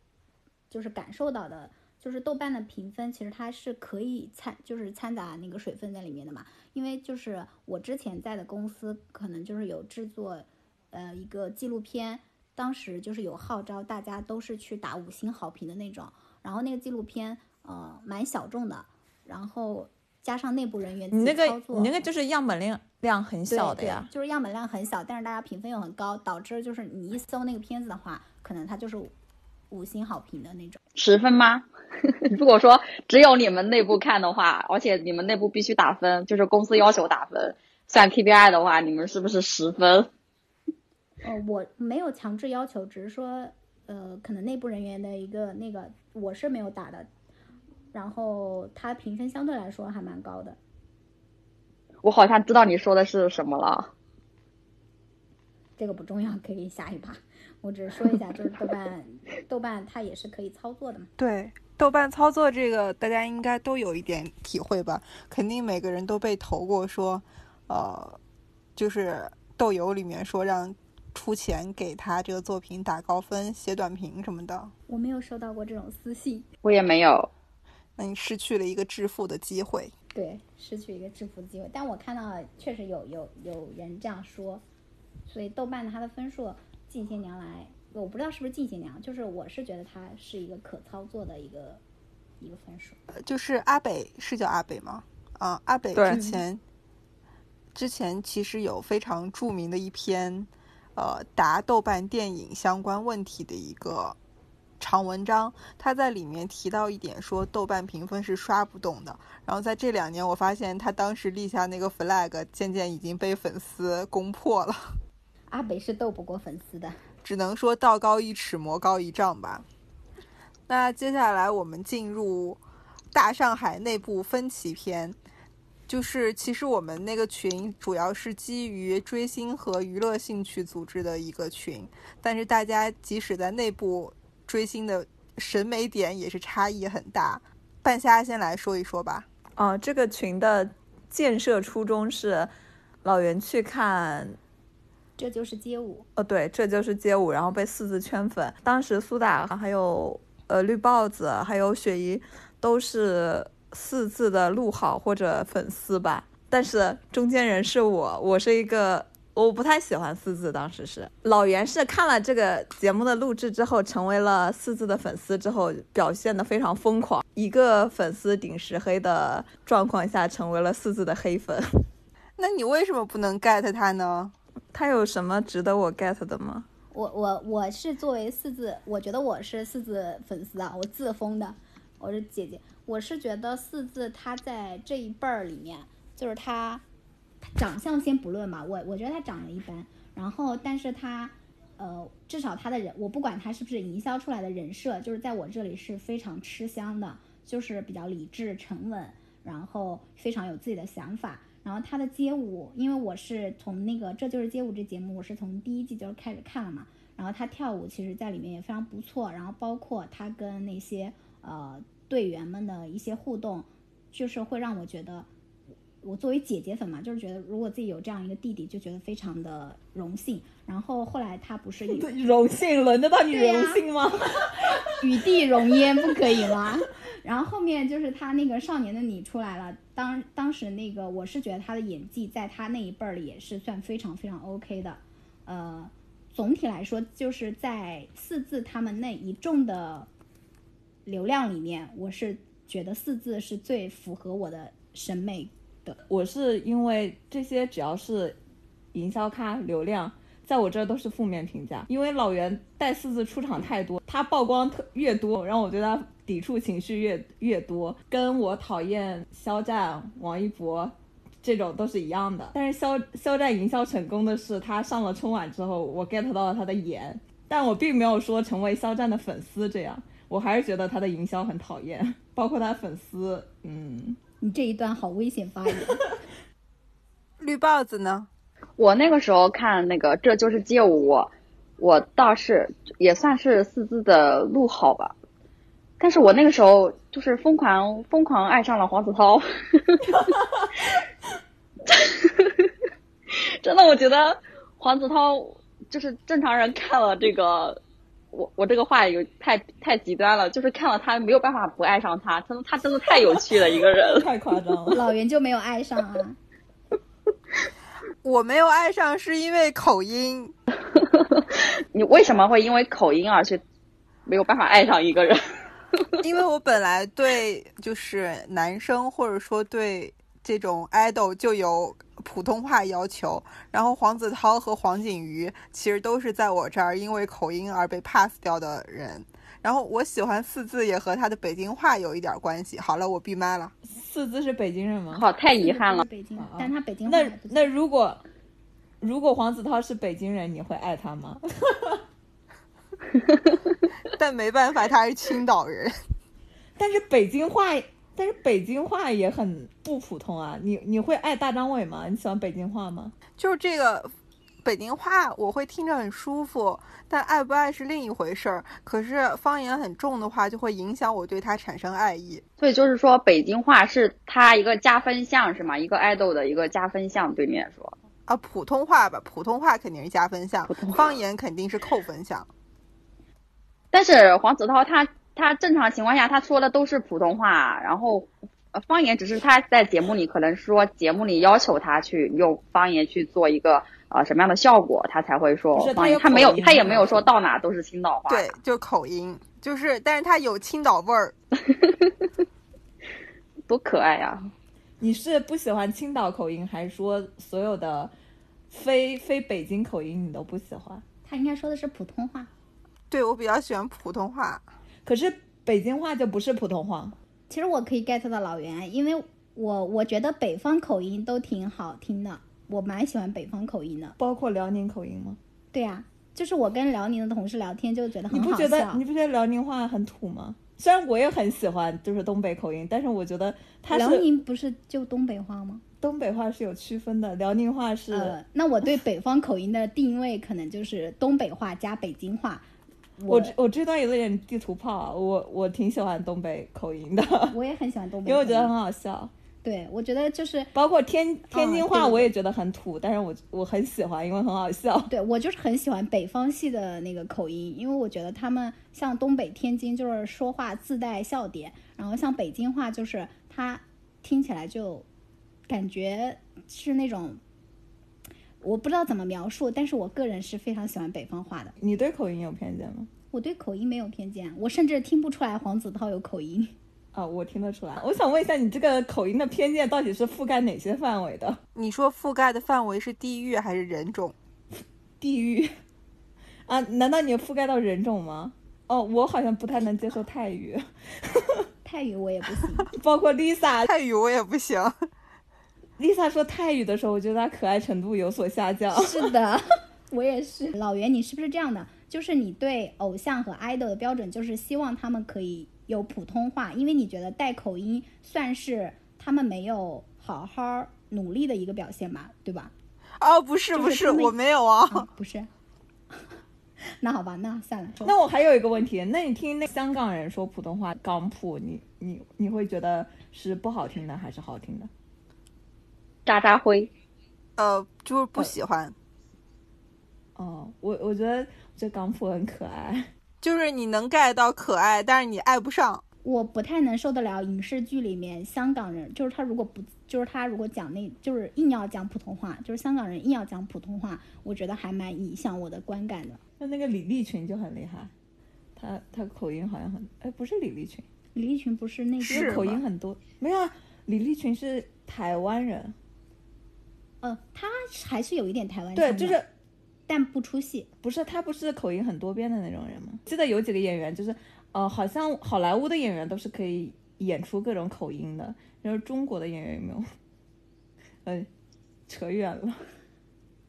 就是感受到的，就是豆瓣的评分其实它是可以掺，就是掺杂那个水分在里面的嘛。因为就是我之前在的公司可能就是有制作呃一个纪录片，当时就是有号召大家都是去打五星好评的那种。然后那个纪录片，呃，蛮小众的，然后加上内部人员你那个你那个就是样本量量很小的呀，就是样本量很小，但是大家评分又很高，导致就是你一搜那个片子的话，可能它就是五星好评的那种。十分吗？如果说只有你们内部看的话，而且你们内部必须打分，就是公司要求打分，算 KPI 的话，你们是不是十分？呃，我没有强制要求，只是说。呃，可能内部人员的一个那个，我是没有打的，然后他评分相对来说还蛮高的。我好像知道你说的是什么了。这个不重要，可以下一把。我只是说一下，就是豆瓣，豆瓣它也是可以操作的嘛。对，豆瓣操作这个大家应该都有一点体会吧？肯定每个人都被投过，说，呃，就是豆油里面说让。出钱给他这个作品打高分、写短评什么的，我没有收到过这种私信，我也没有。那你失去了一个致富的机会，对，失去一个致富的机会。但我看到确实有有有人这样说，所以豆瓣它的分数近些年来，我不知道是不是近些年，就是我是觉得它是一个可操作的一个一个分数。就是阿北是叫阿北吗？啊，阿北之前之前其实有非常著名的一篇。呃，答豆瓣电影相关问题的一个长文章，他在里面提到一点，说豆瓣评分是刷不动的。然后在这两年，我发现他当时立下那个 flag，渐渐已经被粉丝攻破了。阿北是斗不过粉丝的，只能说道高一尺，魔高一丈吧。那接下来我们进入大上海内部分歧篇。就是其实我们那个群主要是基于追星和娱乐兴趣组织的一个群，但是大家即使在内部追星的审美点也是差异很大。半夏先来说一说吧。哦，这个群的建设初衷是老袁去看《这就是街舞》。哦，对，《这就是街舞》，然后被四字圈粉。当时苏打还有呃绿帽子还有雪姨都是。四字的录好或者粉丝吧，但是中间人是我，我是一个我不太喜欢四字。当时是老袁是看了这个节目的录制之后，成为了四字的粉丝之后，表现的非常疯狂，一个粉丝顶十黑的状况下，成为了四字的黑粉。那你为什么不能 get 他呢？他有什么值得我 get 的吗？我我我是作为四字，我觉得我是四字粉丝啊，我自封的，我是姐姐。我是觉得四字他在这一辈儿里面，就是他长相先不论吧，我我觉得他长得一般，然后但是他呃至少他的人，我不管他是不是营销出来的人设，就是在我这里是非常吃香的，就是比较理智沉稳，然后非常有自己的想法，然后他的街舞，因为我是从那个这就是街舞这节目，我是从第一季就开始看了嘛，然后他跳舞其实在里面也非常不错，然后包括他跟那些呃。队员们的一些互动，就是会让我觉得，我作为姐姐粉嘛，就是觉得如果自己有这样一个弟弟，就觉得非常的荣幸。然后后来他不是 荣幸，轮得到你荣幸吗？与地容焉不可以吗？然后后面就是他那个少年的你出来了，当当时那个我是觉得他的演技在他那一辈儿里也是算非常非常 OK 的，呃，总体来说就是在四字他们那一众的流量里面，我是觉得四字是最符合我的审美的。我是因为这些只要是营销咖流量，在我这儿都是负面评价，因为老袁带四字出场太多，他曝光特越多，让我对他抵触情绪越越多，跟我讨厌肖战、王一博这种都是一样的。但是肖肖战营销成功的是，他上了春晚之后，我 get 到了他的颜，但我并没有说成为肖战的粉丝这样，我还是觉得他的营销很讨厌，包括他粉丝，嗯。你这一段好危险发言。绿帽子呢？我那个时候看那个《这就是街舞》，我倒是也算是四字的路好吧。但是我那个时候就是疯狂疯狂爱上了黄子韬，真的，我觉得黄子韬就是正常人看了这个，我我这个话有太太极端了，就是看了他没有办法不爱上他，真的他真的太有趣了一个人。太夸张了。老袁就没有爱上啊？我没有爱上是因为口音，你为什么会因为口音而去没有办法爱上一个人？因为我本来对就是男生或者说对这种 idol 就有普通话要求，然后黄子韬和黄景瑜其实都是在我这儿因为口音而被 pass 掉的人。然后我喜欢四字也和他的北京话有一点关系。好了，我闭麦了。四字是北京人吗？好，太遗憾了。北京，但他北京话那那如果如果黄子韬是北京人，你会爱他吗？但没办法，他是青岛人。但是北京话，但是北京话也很不普通啊。你你会爱大张伟吗？你喜欢北京话吗？就是这个北京话，我会听着很舒服，但爱不爱是另一回事儿。可是方言很重的话，就会影响我对他产生爱意。所以就是说，北京话是他一个加分项是吗？一个爱豆的一个加分项，对你来说。啊，普通话吧，普通话肯定是加分项方言肯定是扣分项。但是黄子韬他他正常情况下他说的都是普通话，然后呃方言只是他在节目里可能说节目里要求他去用方言去做一个呃什么样的效果，他才会说不是方言。他他没有他也没有说到哪都是青岛话。对，就口音，就是，但是他有青岛味儿。多可爱呀、你是不喜欢青岛口音，还是说所有的非非北京口音你都不喜欢？他应该说的是普通话。对我比较喜欢普通话。可是北京话就不是普通话。其实我可以 get 到老袁，因为我我觉得北方口音都挺好听的，我蛮喜欢北方口音的。包括辽宁口音吗？对呀、就是我跟辽宁的同事聊天就觉得你很好笑。你不觉得你。不觉得辽宁话很土吗？虽然我也很喜欢就是东北口音，但是我觉得它辽宁不是就东北话吗？东北话是有区分的，辽宁话是、呃，那我对北方口音的定位可能就是东北话加北京话。我这我这段有点地图炮啊，我我挺喜欢东北口音的，我也很喜欢东北，因为我觉得很好笑。对，我觉得就是包括天天津话我也觉得很土，但是我我很喜欢，因为很好笑。对我就是很喜欢北方系的那个口音，因为我觉得他们像东北、天津就是说话自带笑点，然后像北京话就是它听起来就感觉是那种我不知道怎么描述，但是我个人是非常喜欢北方话的。你对口音有偏见吗？我对口音没有偏见，我甚至听不出来黄子韬有口音。啊、我听得出来。我想问一下，你这个口音的偏见到底是覆盖哪些范围的？你说覆盖的范围是地域还是人种？地域啊？难道你覆盖到人种吗？哦，我好像不太能接受泰语，泰语我也不行，包括 Lisa。泰语我也不行。Lisa 说泰语的时候，我觉得她可爱程度有所下降。是的，我也是。老袁，你是不是这样的？就是你对偶像和 idol 的标准，就是希望他们可以有普通话，因为你觉得带口音算是他们没有好好努力的一个表现吧，对吧？哦，不是不是，就是我没有啊。啊，不是。那好吧，那算了。那我还有一个问题，那你听那香港人说普通话港普，你你你会觉得是不好听的还是好听的？渣渣灰，呃，就是不喜欢。哦，我我觉得我觉得港普很可爱。就是你能 get 到可爱，但是你爱不上。我不太能受得了影视剧里面香港人，就是他如果不，就是他如果讲那，就是硬要讲普通话，就是香港人硬要讲普通话，我觉得还蛮影响我的观感的。那那个李立群就很厉害，他他口音好像很，哎，不是李立群，李立群不是那个口音很多，没有啊，李立群是台湾人，呃，他还是有一点台湾对，就是但不出戏，不是他不是口音很多变的那种人吗？记得有几个演员就是。呃，好像好莱坞的演员都是可以演出各种口音的，然后中国的演员有没有？呃，扯远了。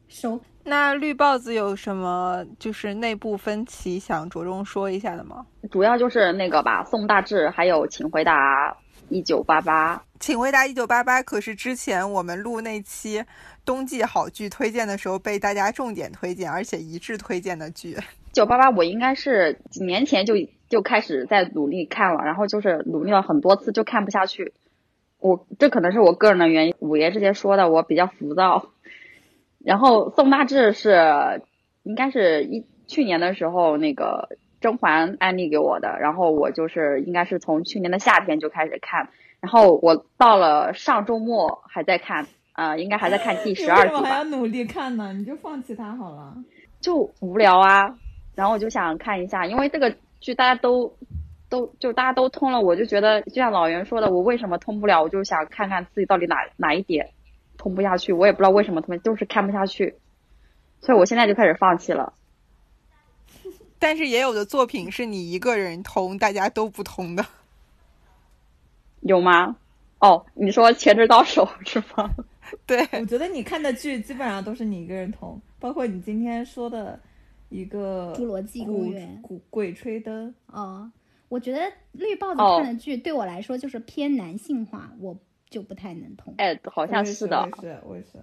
收。那绿帽子有什么就是内部分歧想着重说一下的吗？主要就是那个吧，宋大志还有请回答一九八八。请回答一九八八可是之前我们录那期冬季好剧推荐的时候被大家重点推荐而且一致推荐的剧。九八八我应该是几年前就。就开始在努力看了，然后就是努力了很多次就看不下去。我这可能是我个人的原因。五爷之前说的我比较浮躁。然后宋大志是应该是一去年的时候那个甄嬛安利给我的，然后我就是应该是从去年的夏天就开始看，然后我到了上周末还在看，呃，应该还在看第十二集吧。还要努力看呢？你就放弃它好了。就无聊啊，然后我就想看一下，因为这个。剧大家都都就大家都通了，我就觉得就像老袁说的，我为什么通不了？我就想看看自己到底哪哪一点通不下去，我也不知道为什么他们，就是看不下去，所以我现在就开始放弃了。但是也有的作品是你一个人通，大家都不通的，有吗？哦，你说《全职高手》是吗？对，我觉得你看的剧基本上都是你一个人通，包括你今天说的。一个侏罗纪公园，鬼鬼吹灯哦，我觉得绿帽子看的剧对我来说就是偏男性化，我就不太能通。哎，好像是的，是，我也是。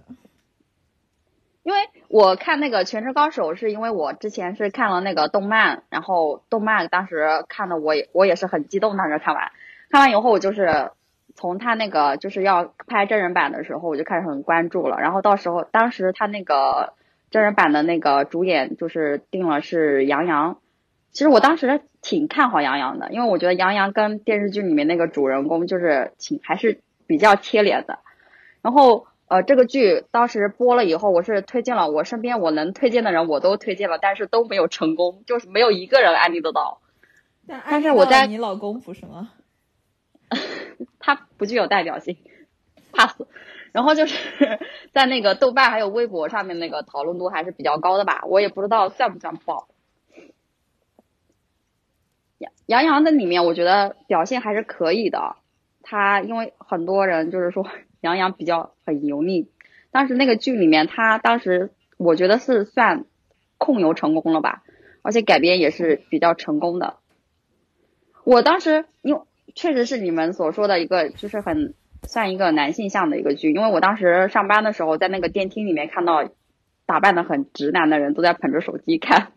因为我看那个《全职高手》，是因为我之前是看了那个动漫，然后动漫当时看的，我也我也是很激动，当时看完，看完以后我就是从他那个就是要拍真人版的时候，我就开始很关注了，然后到时候当时他那个。真人版的那个主演就是定了是杨洋，其实我当时挺看好杨洋的，因为我觉得杨洋跟电视剧里面那个主人公就是挺还是比较贴脸的。然后呃，这个剧当时播了以后，我是推荐了我身边我能推荐的人我都推荐了，但是都没有成功，就是没有一个人安利得到。但是我在你老公不是吗？他不具有代表性，pass。然后就是 在那个豆瓣还有微博上面那个讨论度还是比较高的吧，我也不知道算不算爆。杨杨洋在里面我觉得表现还是可以的，他因为很多人就是说杨洋比较很油腻，当时那个剧里面他当时我觉得是算控油成功了吧，而且改编也是比较成功的。我当时因为确实是你们所说的一个就是很。算一个男性向的一个剧，因为我当时上班的时候，在那个电梯里面看到打扮的很直男的人都在捧着手机看。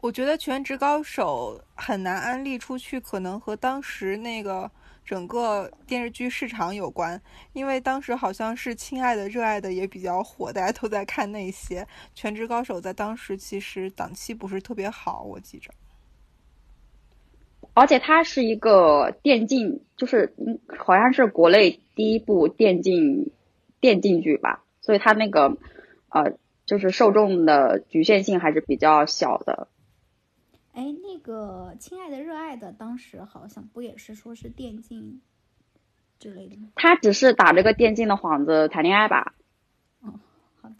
我觉得《全职高手》很难安利出去，可能和当时那个整个电视剧市场有关，因为当时好像是《亲爱的》《热爱的》也比较火，大家都在看那些。《全职高手》在当时其实档期不是特别好，我记着。而且它是一个电竞，就是嗯，好像是国内第一部电竞电竞剧吧，所以它那个呃，就是受众的局限性还是比较小的。哎，那个亲爱的热爱的，当时好像不也是说是电竞之类的吗？他只是打着个电竞的幌子谈恋爱吧？哦，好的。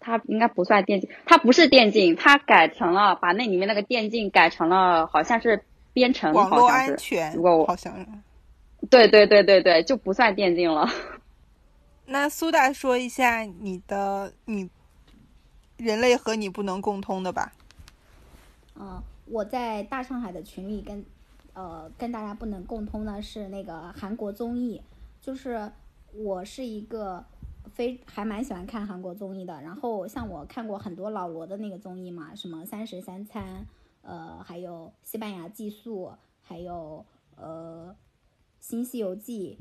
他应该不算电竞，他不是电竞，他改成了把那里面那个电竞改成了好像是。编程网络安全，如果我好像，对对对对对，就不算电竞了。那苏大说一下你的你，人类和你不能共通的吧？嗯，我在大上海的群里跟呃跟大家不能共通的是那个韩国综艺，就是我是一个非还蛮喜欢看韩国综艺的。然后像我看过很多老罗的那个综艺嘛，什么三十三餐。呃，还有西班牙寄宿，还有呃新西游记、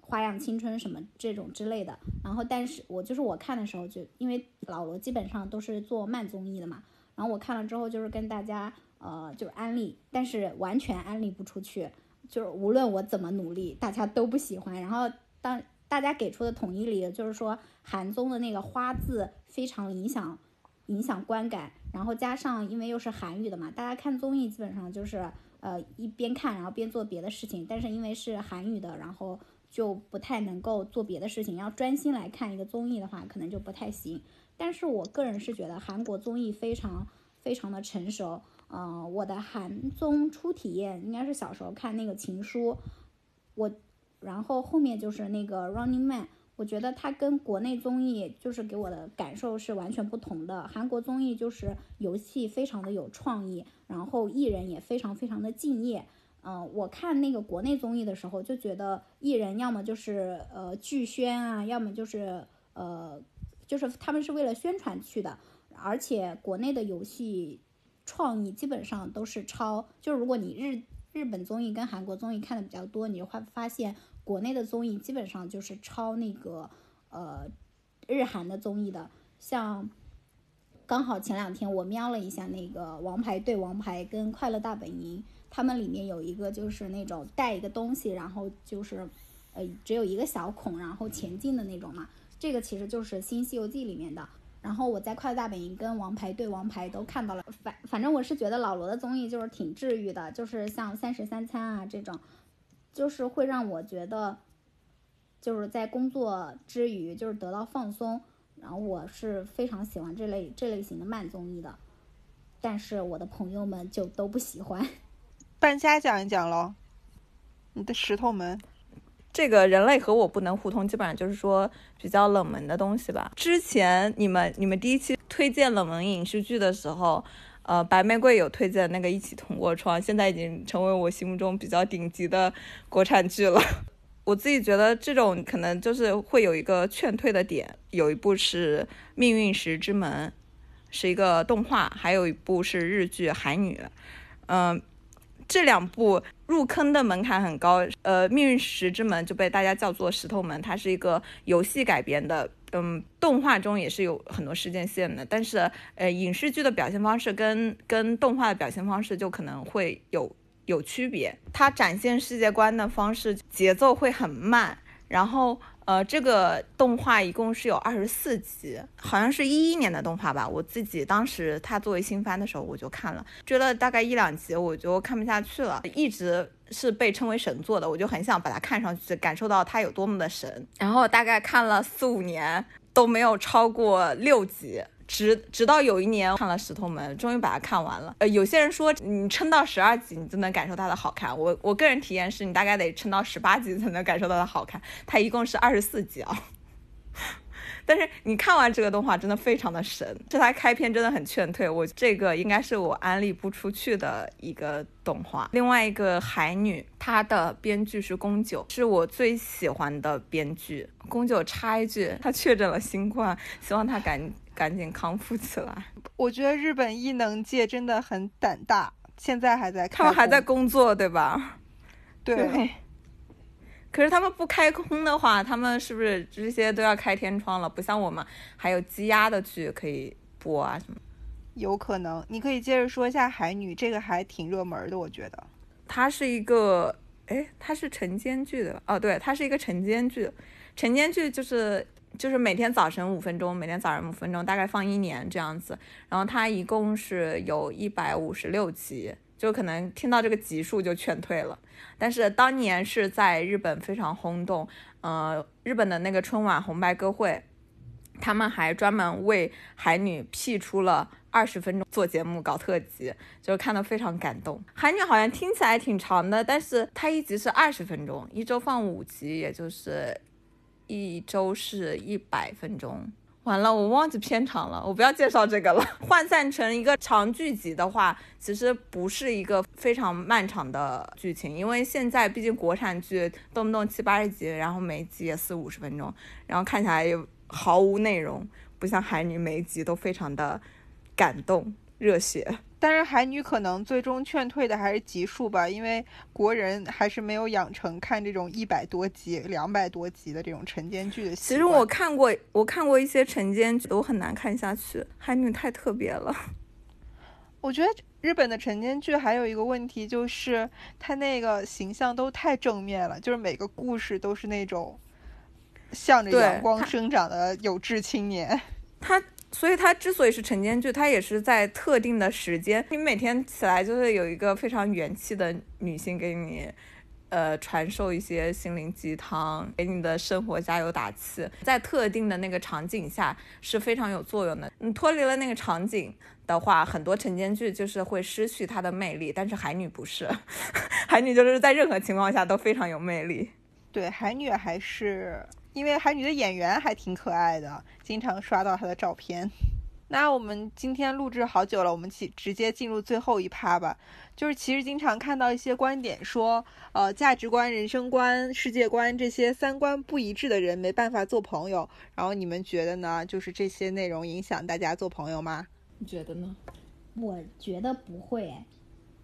花样青春什么这种之类的。然后，但是我就是我看的时候，就因为老罗基本上都是做慢综艺的嘛。然后我看了之后，就是跟大家呃，就是安利，但是完全安利不出去，就是无论我怎么努力，大家都不喜欢。然后当大家给出的统一理由就是说，韩综的那个花字非常影响影响观感，然后加上因为又是韩语的嘛，大家看综艺基本上就是呃一边看然后边做别的事情，但是因为是韩语的，然后就不太能够做别的事情，要专心来看一个综艺的话，可能就不太行。但是我个人是觉得韩国综艺非常非常的成熟。嗯，我的韩综初体验应该是小时候看那个《情书》，我，然后后面就是那个《Running Man》，我觉得它跟国内综艺就是给我的感受是完全不同的。韩国综艺就是游戏非常的有创意，然后艺人也非常非常的敬业。嗯，我看那个国内综艺的时候就觉得艺人要么就是呃剧宣啊，要么就是呃就是他们是为了宣传去的，而且国内的游戏。创意基本上都是抄，就如果你日日本综艺跟韩国综艺看的比较多，你就会发现国内的综艺基本上就是抄那个呃日韩的综艺的。像刚好前两天我瞄了一下那个《王牌对王牌》跟《快乐大本营》，他们里面有一个就是那种带一个东西，然后就是呃只有一个小孔，然后前进的那种嘛。这个其实就是《新西游记》里面的。然后我在《快乐大本营》跟《王牌对王牌》都看到了，反反正我是觉得老罗的综艺就是挺治愈的，就是像《三十三餐》啊这种，就是会让我觉得，就是在工作之余就是得到放松。然后我是非常喜欢这类这类型的慢综艺的，但是我的朋友们就都不喜欢。半家讲一讲喽，你的石头门。这个人类和我不能互通，基本上就是说比较冷门的东西吧。之前你们你们第一期推荐冷门影视剧的时候，呃，白玫瑰有推荐那个《一起同过窗》，现在已经成为我心目中比较顶级的国产剧了。我自己觉得这种可能就是会有一个劝退的点。有一部是《命运石之门》，是一个动画，还有一部是日剧《海女》，嗯。这两部入坑的门槛很高，呃，《命运石之门》就被大家叫做石头门，它是一个游戏改编的，嗯，动画中也是有很多事件线的，但是，呃，影视剧的表现方式跟跟动画的表现方式就可能会有有区别，它展现世界观的方式节奏会很慢，然后。呃，这个动画一共是有二十四集，好像是一一年的动画吧。我自己当时它作为新番的时候，我就看了，追了大概一两集，我就看不下去了。一直是被称为神作的，我就很想把它看上去，感受到它有多么的神。然后大概看了四五年都没有超过六集。直直到有一年看了《石头门》，终于把它看完了。呃，有些人说你撑到十二集，你就能感受它的好看。我我个人体验是，你大概得撑到十八集才能感受到它好看。它一共是二十四集啊。但是你看完这个动画真的非常的神，是它开篇真的很劝退。我这个应该是我安利不出去的一个动画。另外一个《海女》，它的编剧是宫九，是我最喜欢的编剧。宫九插一句，他确诊了新冠，希望他赶赶紧康复起来。我觉得日本艺能界真的很胆大，现在还在，他们还在工作，对吧？对。可是他们不开空的话，他们是不是这些都要开天窗了？不像我们还有积压的剧可以播啊什么？有可能，你可以接着说一下《海女》，这个还挺热门的，我觉得。它是一个，哎，它是晨间剧的哦，对，它是一个晨间剧。晨间剧就是就是每天早晨五分钟，每天早上五分钟，大概放一年这样子。然后它一共是有一百五十六集。就可能听到这个集数就劝退了，但是当年是在日本非常轰动，呃，日本的那个春晚红白歌会，他们还专门为海女辟出了二十分钟做节目搞特辑，就看得非常感动。海女好像听起来挺长的，但是它一集是二十分钟，一周放五集，也就是一周是一百分钟。完了，我忘记片长了，我不要介绍这个了。换算成一个长剧集的话，其实不是一个非常漫长的剧情，因为现在毕竟国产剧动不动七八十集，然后每集也四五十分钟，然后看起来又毫无内容，不像海女每一集都非常的感动热血。但是海女可能最终劝退的还是集数吧，因为国人还是没有养成看这种一百多集、两百多集的这种晨间剧的习惯。其实我看过，我看过一些晨间剧，我很难看下去。海女太特别了。我觉得日本的晨间剧还有一个问题就是，他那个形象都太正面了，就是每个故事都是那种向着阳光生长的有志青年。他，所以它之所以是晨间剧，它也是在特定的时间，你每天起来就会有一个非常元气的女性给你。呃，传授一些心灵鸡汤，给你的生活加油打气，在特定的那个场景下是非常有作用的。你脱离了那个场景的话，很多晨间剧就是会失去它的魅力。但是海女不是，海女就是在任何情况下都非常有魅力。对，海女还是因为海女的演员还挺可爱的，经常刷到她的照片。那我们今天录制好久了，我们起直接进入最后一趴吧。就是其实经常看到一些观点说，呃，价值观、人生观、世界观这些三观不一致的人没办法做朋友。然后你们觉得呢？就是这些内容影响大家做朋友吗？你觉得呢？我觉得不会，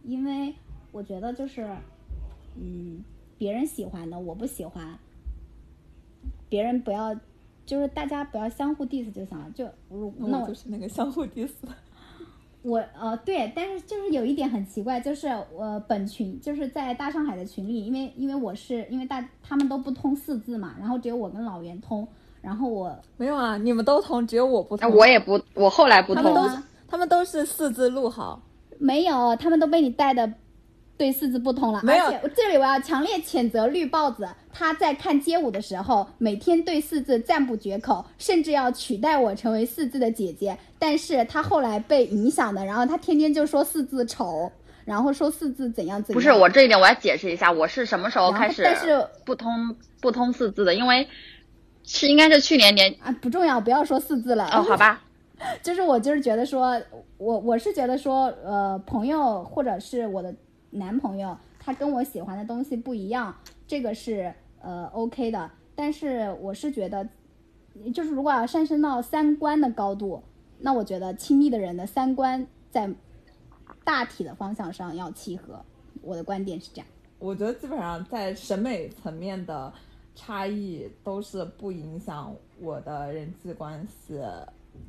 因为我觉得就是，嗯，别人喜欢的我不喜欢，别人不要。就是大家不要相互 diss 就行了，就那我就是那个相互 diss。我呃对，但是就是有一点很奇怪，就是我本群就是在大上海的群里，因为因为我是因为大他们都不通四字嘛，然后只有我跟老袁通，然后我没有啊，你们都通，只有我不通。我也不，我后来不通。他们都他们都是四字录好，没有，他们都被你带的。对四字不通了，没有。这里我要强烈谴责绿豹子，他在看街舞的时候，每天对四字赞不绝口，甚至要取代我成为四字的姐姐。但是他后来被影响的，然后他天天就说四字丑，然后说四字怎样怎样。不是我这一点我要解释一下，我是什么时候开始但是不通不通四字的？因为是应该是去年年啊，不重要，不要说四字了。哦，好吧。就是我就是觉得说，我我是觉得说，呃，朋友或者是我的。男朋友他跟我喜欢的东西不一样，这个是呃 OK 的。但是我是觉得，就是如果要上升到三观的高度，那我觉得亲密的人的三观在大体的方向上要契合。我的观点是这样。我觉得基本上在审美层面的差异都是不影响我的人际关系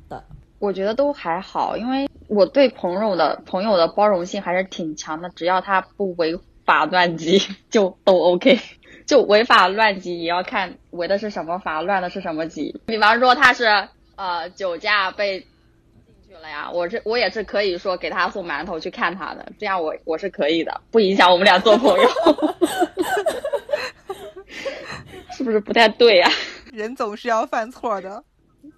的。我觉得都还好，因为。我对朋友的朋友的包容性还是挺强的，只要他不违法乱纪，就都 OK。就违法乱纪也要看违的是什么法，乱的是什么纪。比方说他是呃酒驾被进去了呀，我是我也是可以说给他送馒头去看他的，这样我我是可以的，不影响我们俩做朋友。是不是不太对呀？人总是要犯错的。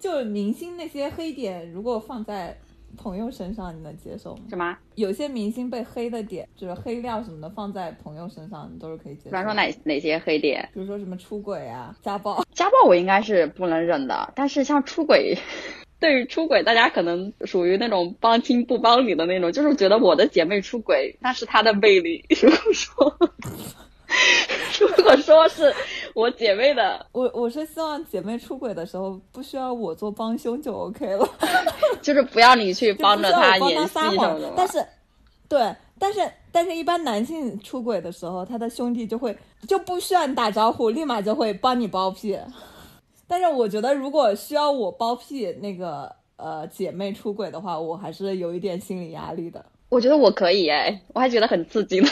就明星那些黑点，如果放在。朋友身上你能接受吗？什么？有些明星被黑的点，就是黑料什么的，放在朋友身上你都是可以接受。比方说哪哪些黑点？比如说什么出轨啊、家暴。家暴我应该是不能忍的，但是像出轨，对于出轨，大家可能属于那种帮亲不帮理的那种，就是觉得我的姐妹出轨那是她的魅力。如果说，如果说是。我姐妹的，我我是希望姐妹出轨的时候不需要我做帮凶就 OK 了，就是不要你去帮着他演戏什么的。但是，对，但是但是一般男性出轨的时候，他的兄弟就会就不需要你打招呼，立马就会帮你包庇。但是我觉得，如果需要我包庇那个呃姐妹出轨的话，我还是有一点心理压力的。我觉得我可以哎，我还觉得很刺激呢。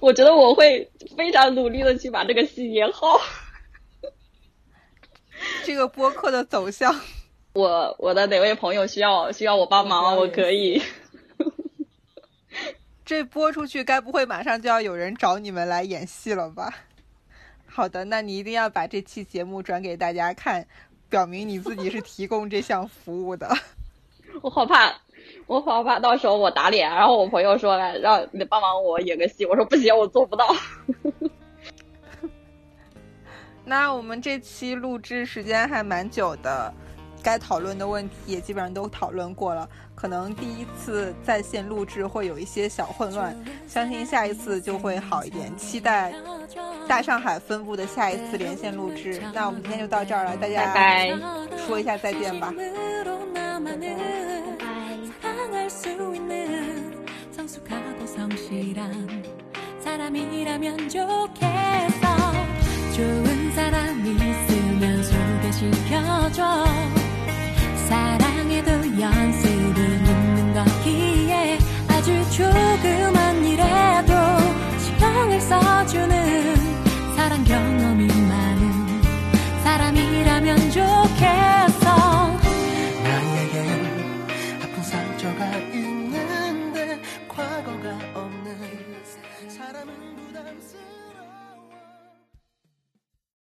我觉得我会非常努力的去把这个戏演好。这个播客的走向，我我的哪位朋友需要需要我帮忙，我可以。这播出去，该不会马上就要有人找你们来演戏了吧？好的，那你一定要把这期节目转给大家看，表明你自己是提供这项服务的。我好怕。我好怕到时候我打脸，然后我朋友说来让你帮忙我演个戏，我说不行，我做不到。那我们这期录制时间还蛮久的，该讨论的问题也基本上都讨论过了。可能第一次在线录制会有一些小混乱，相信下一次就会好一点。期待大上海分部的下一次连线录制。那我们今天就到这儿了，大家拜拜，说一下再见吧。수있 아주 조그만 일에도 신경을 써주는 사랑 경험이 많은 사람이라면 좋겠어.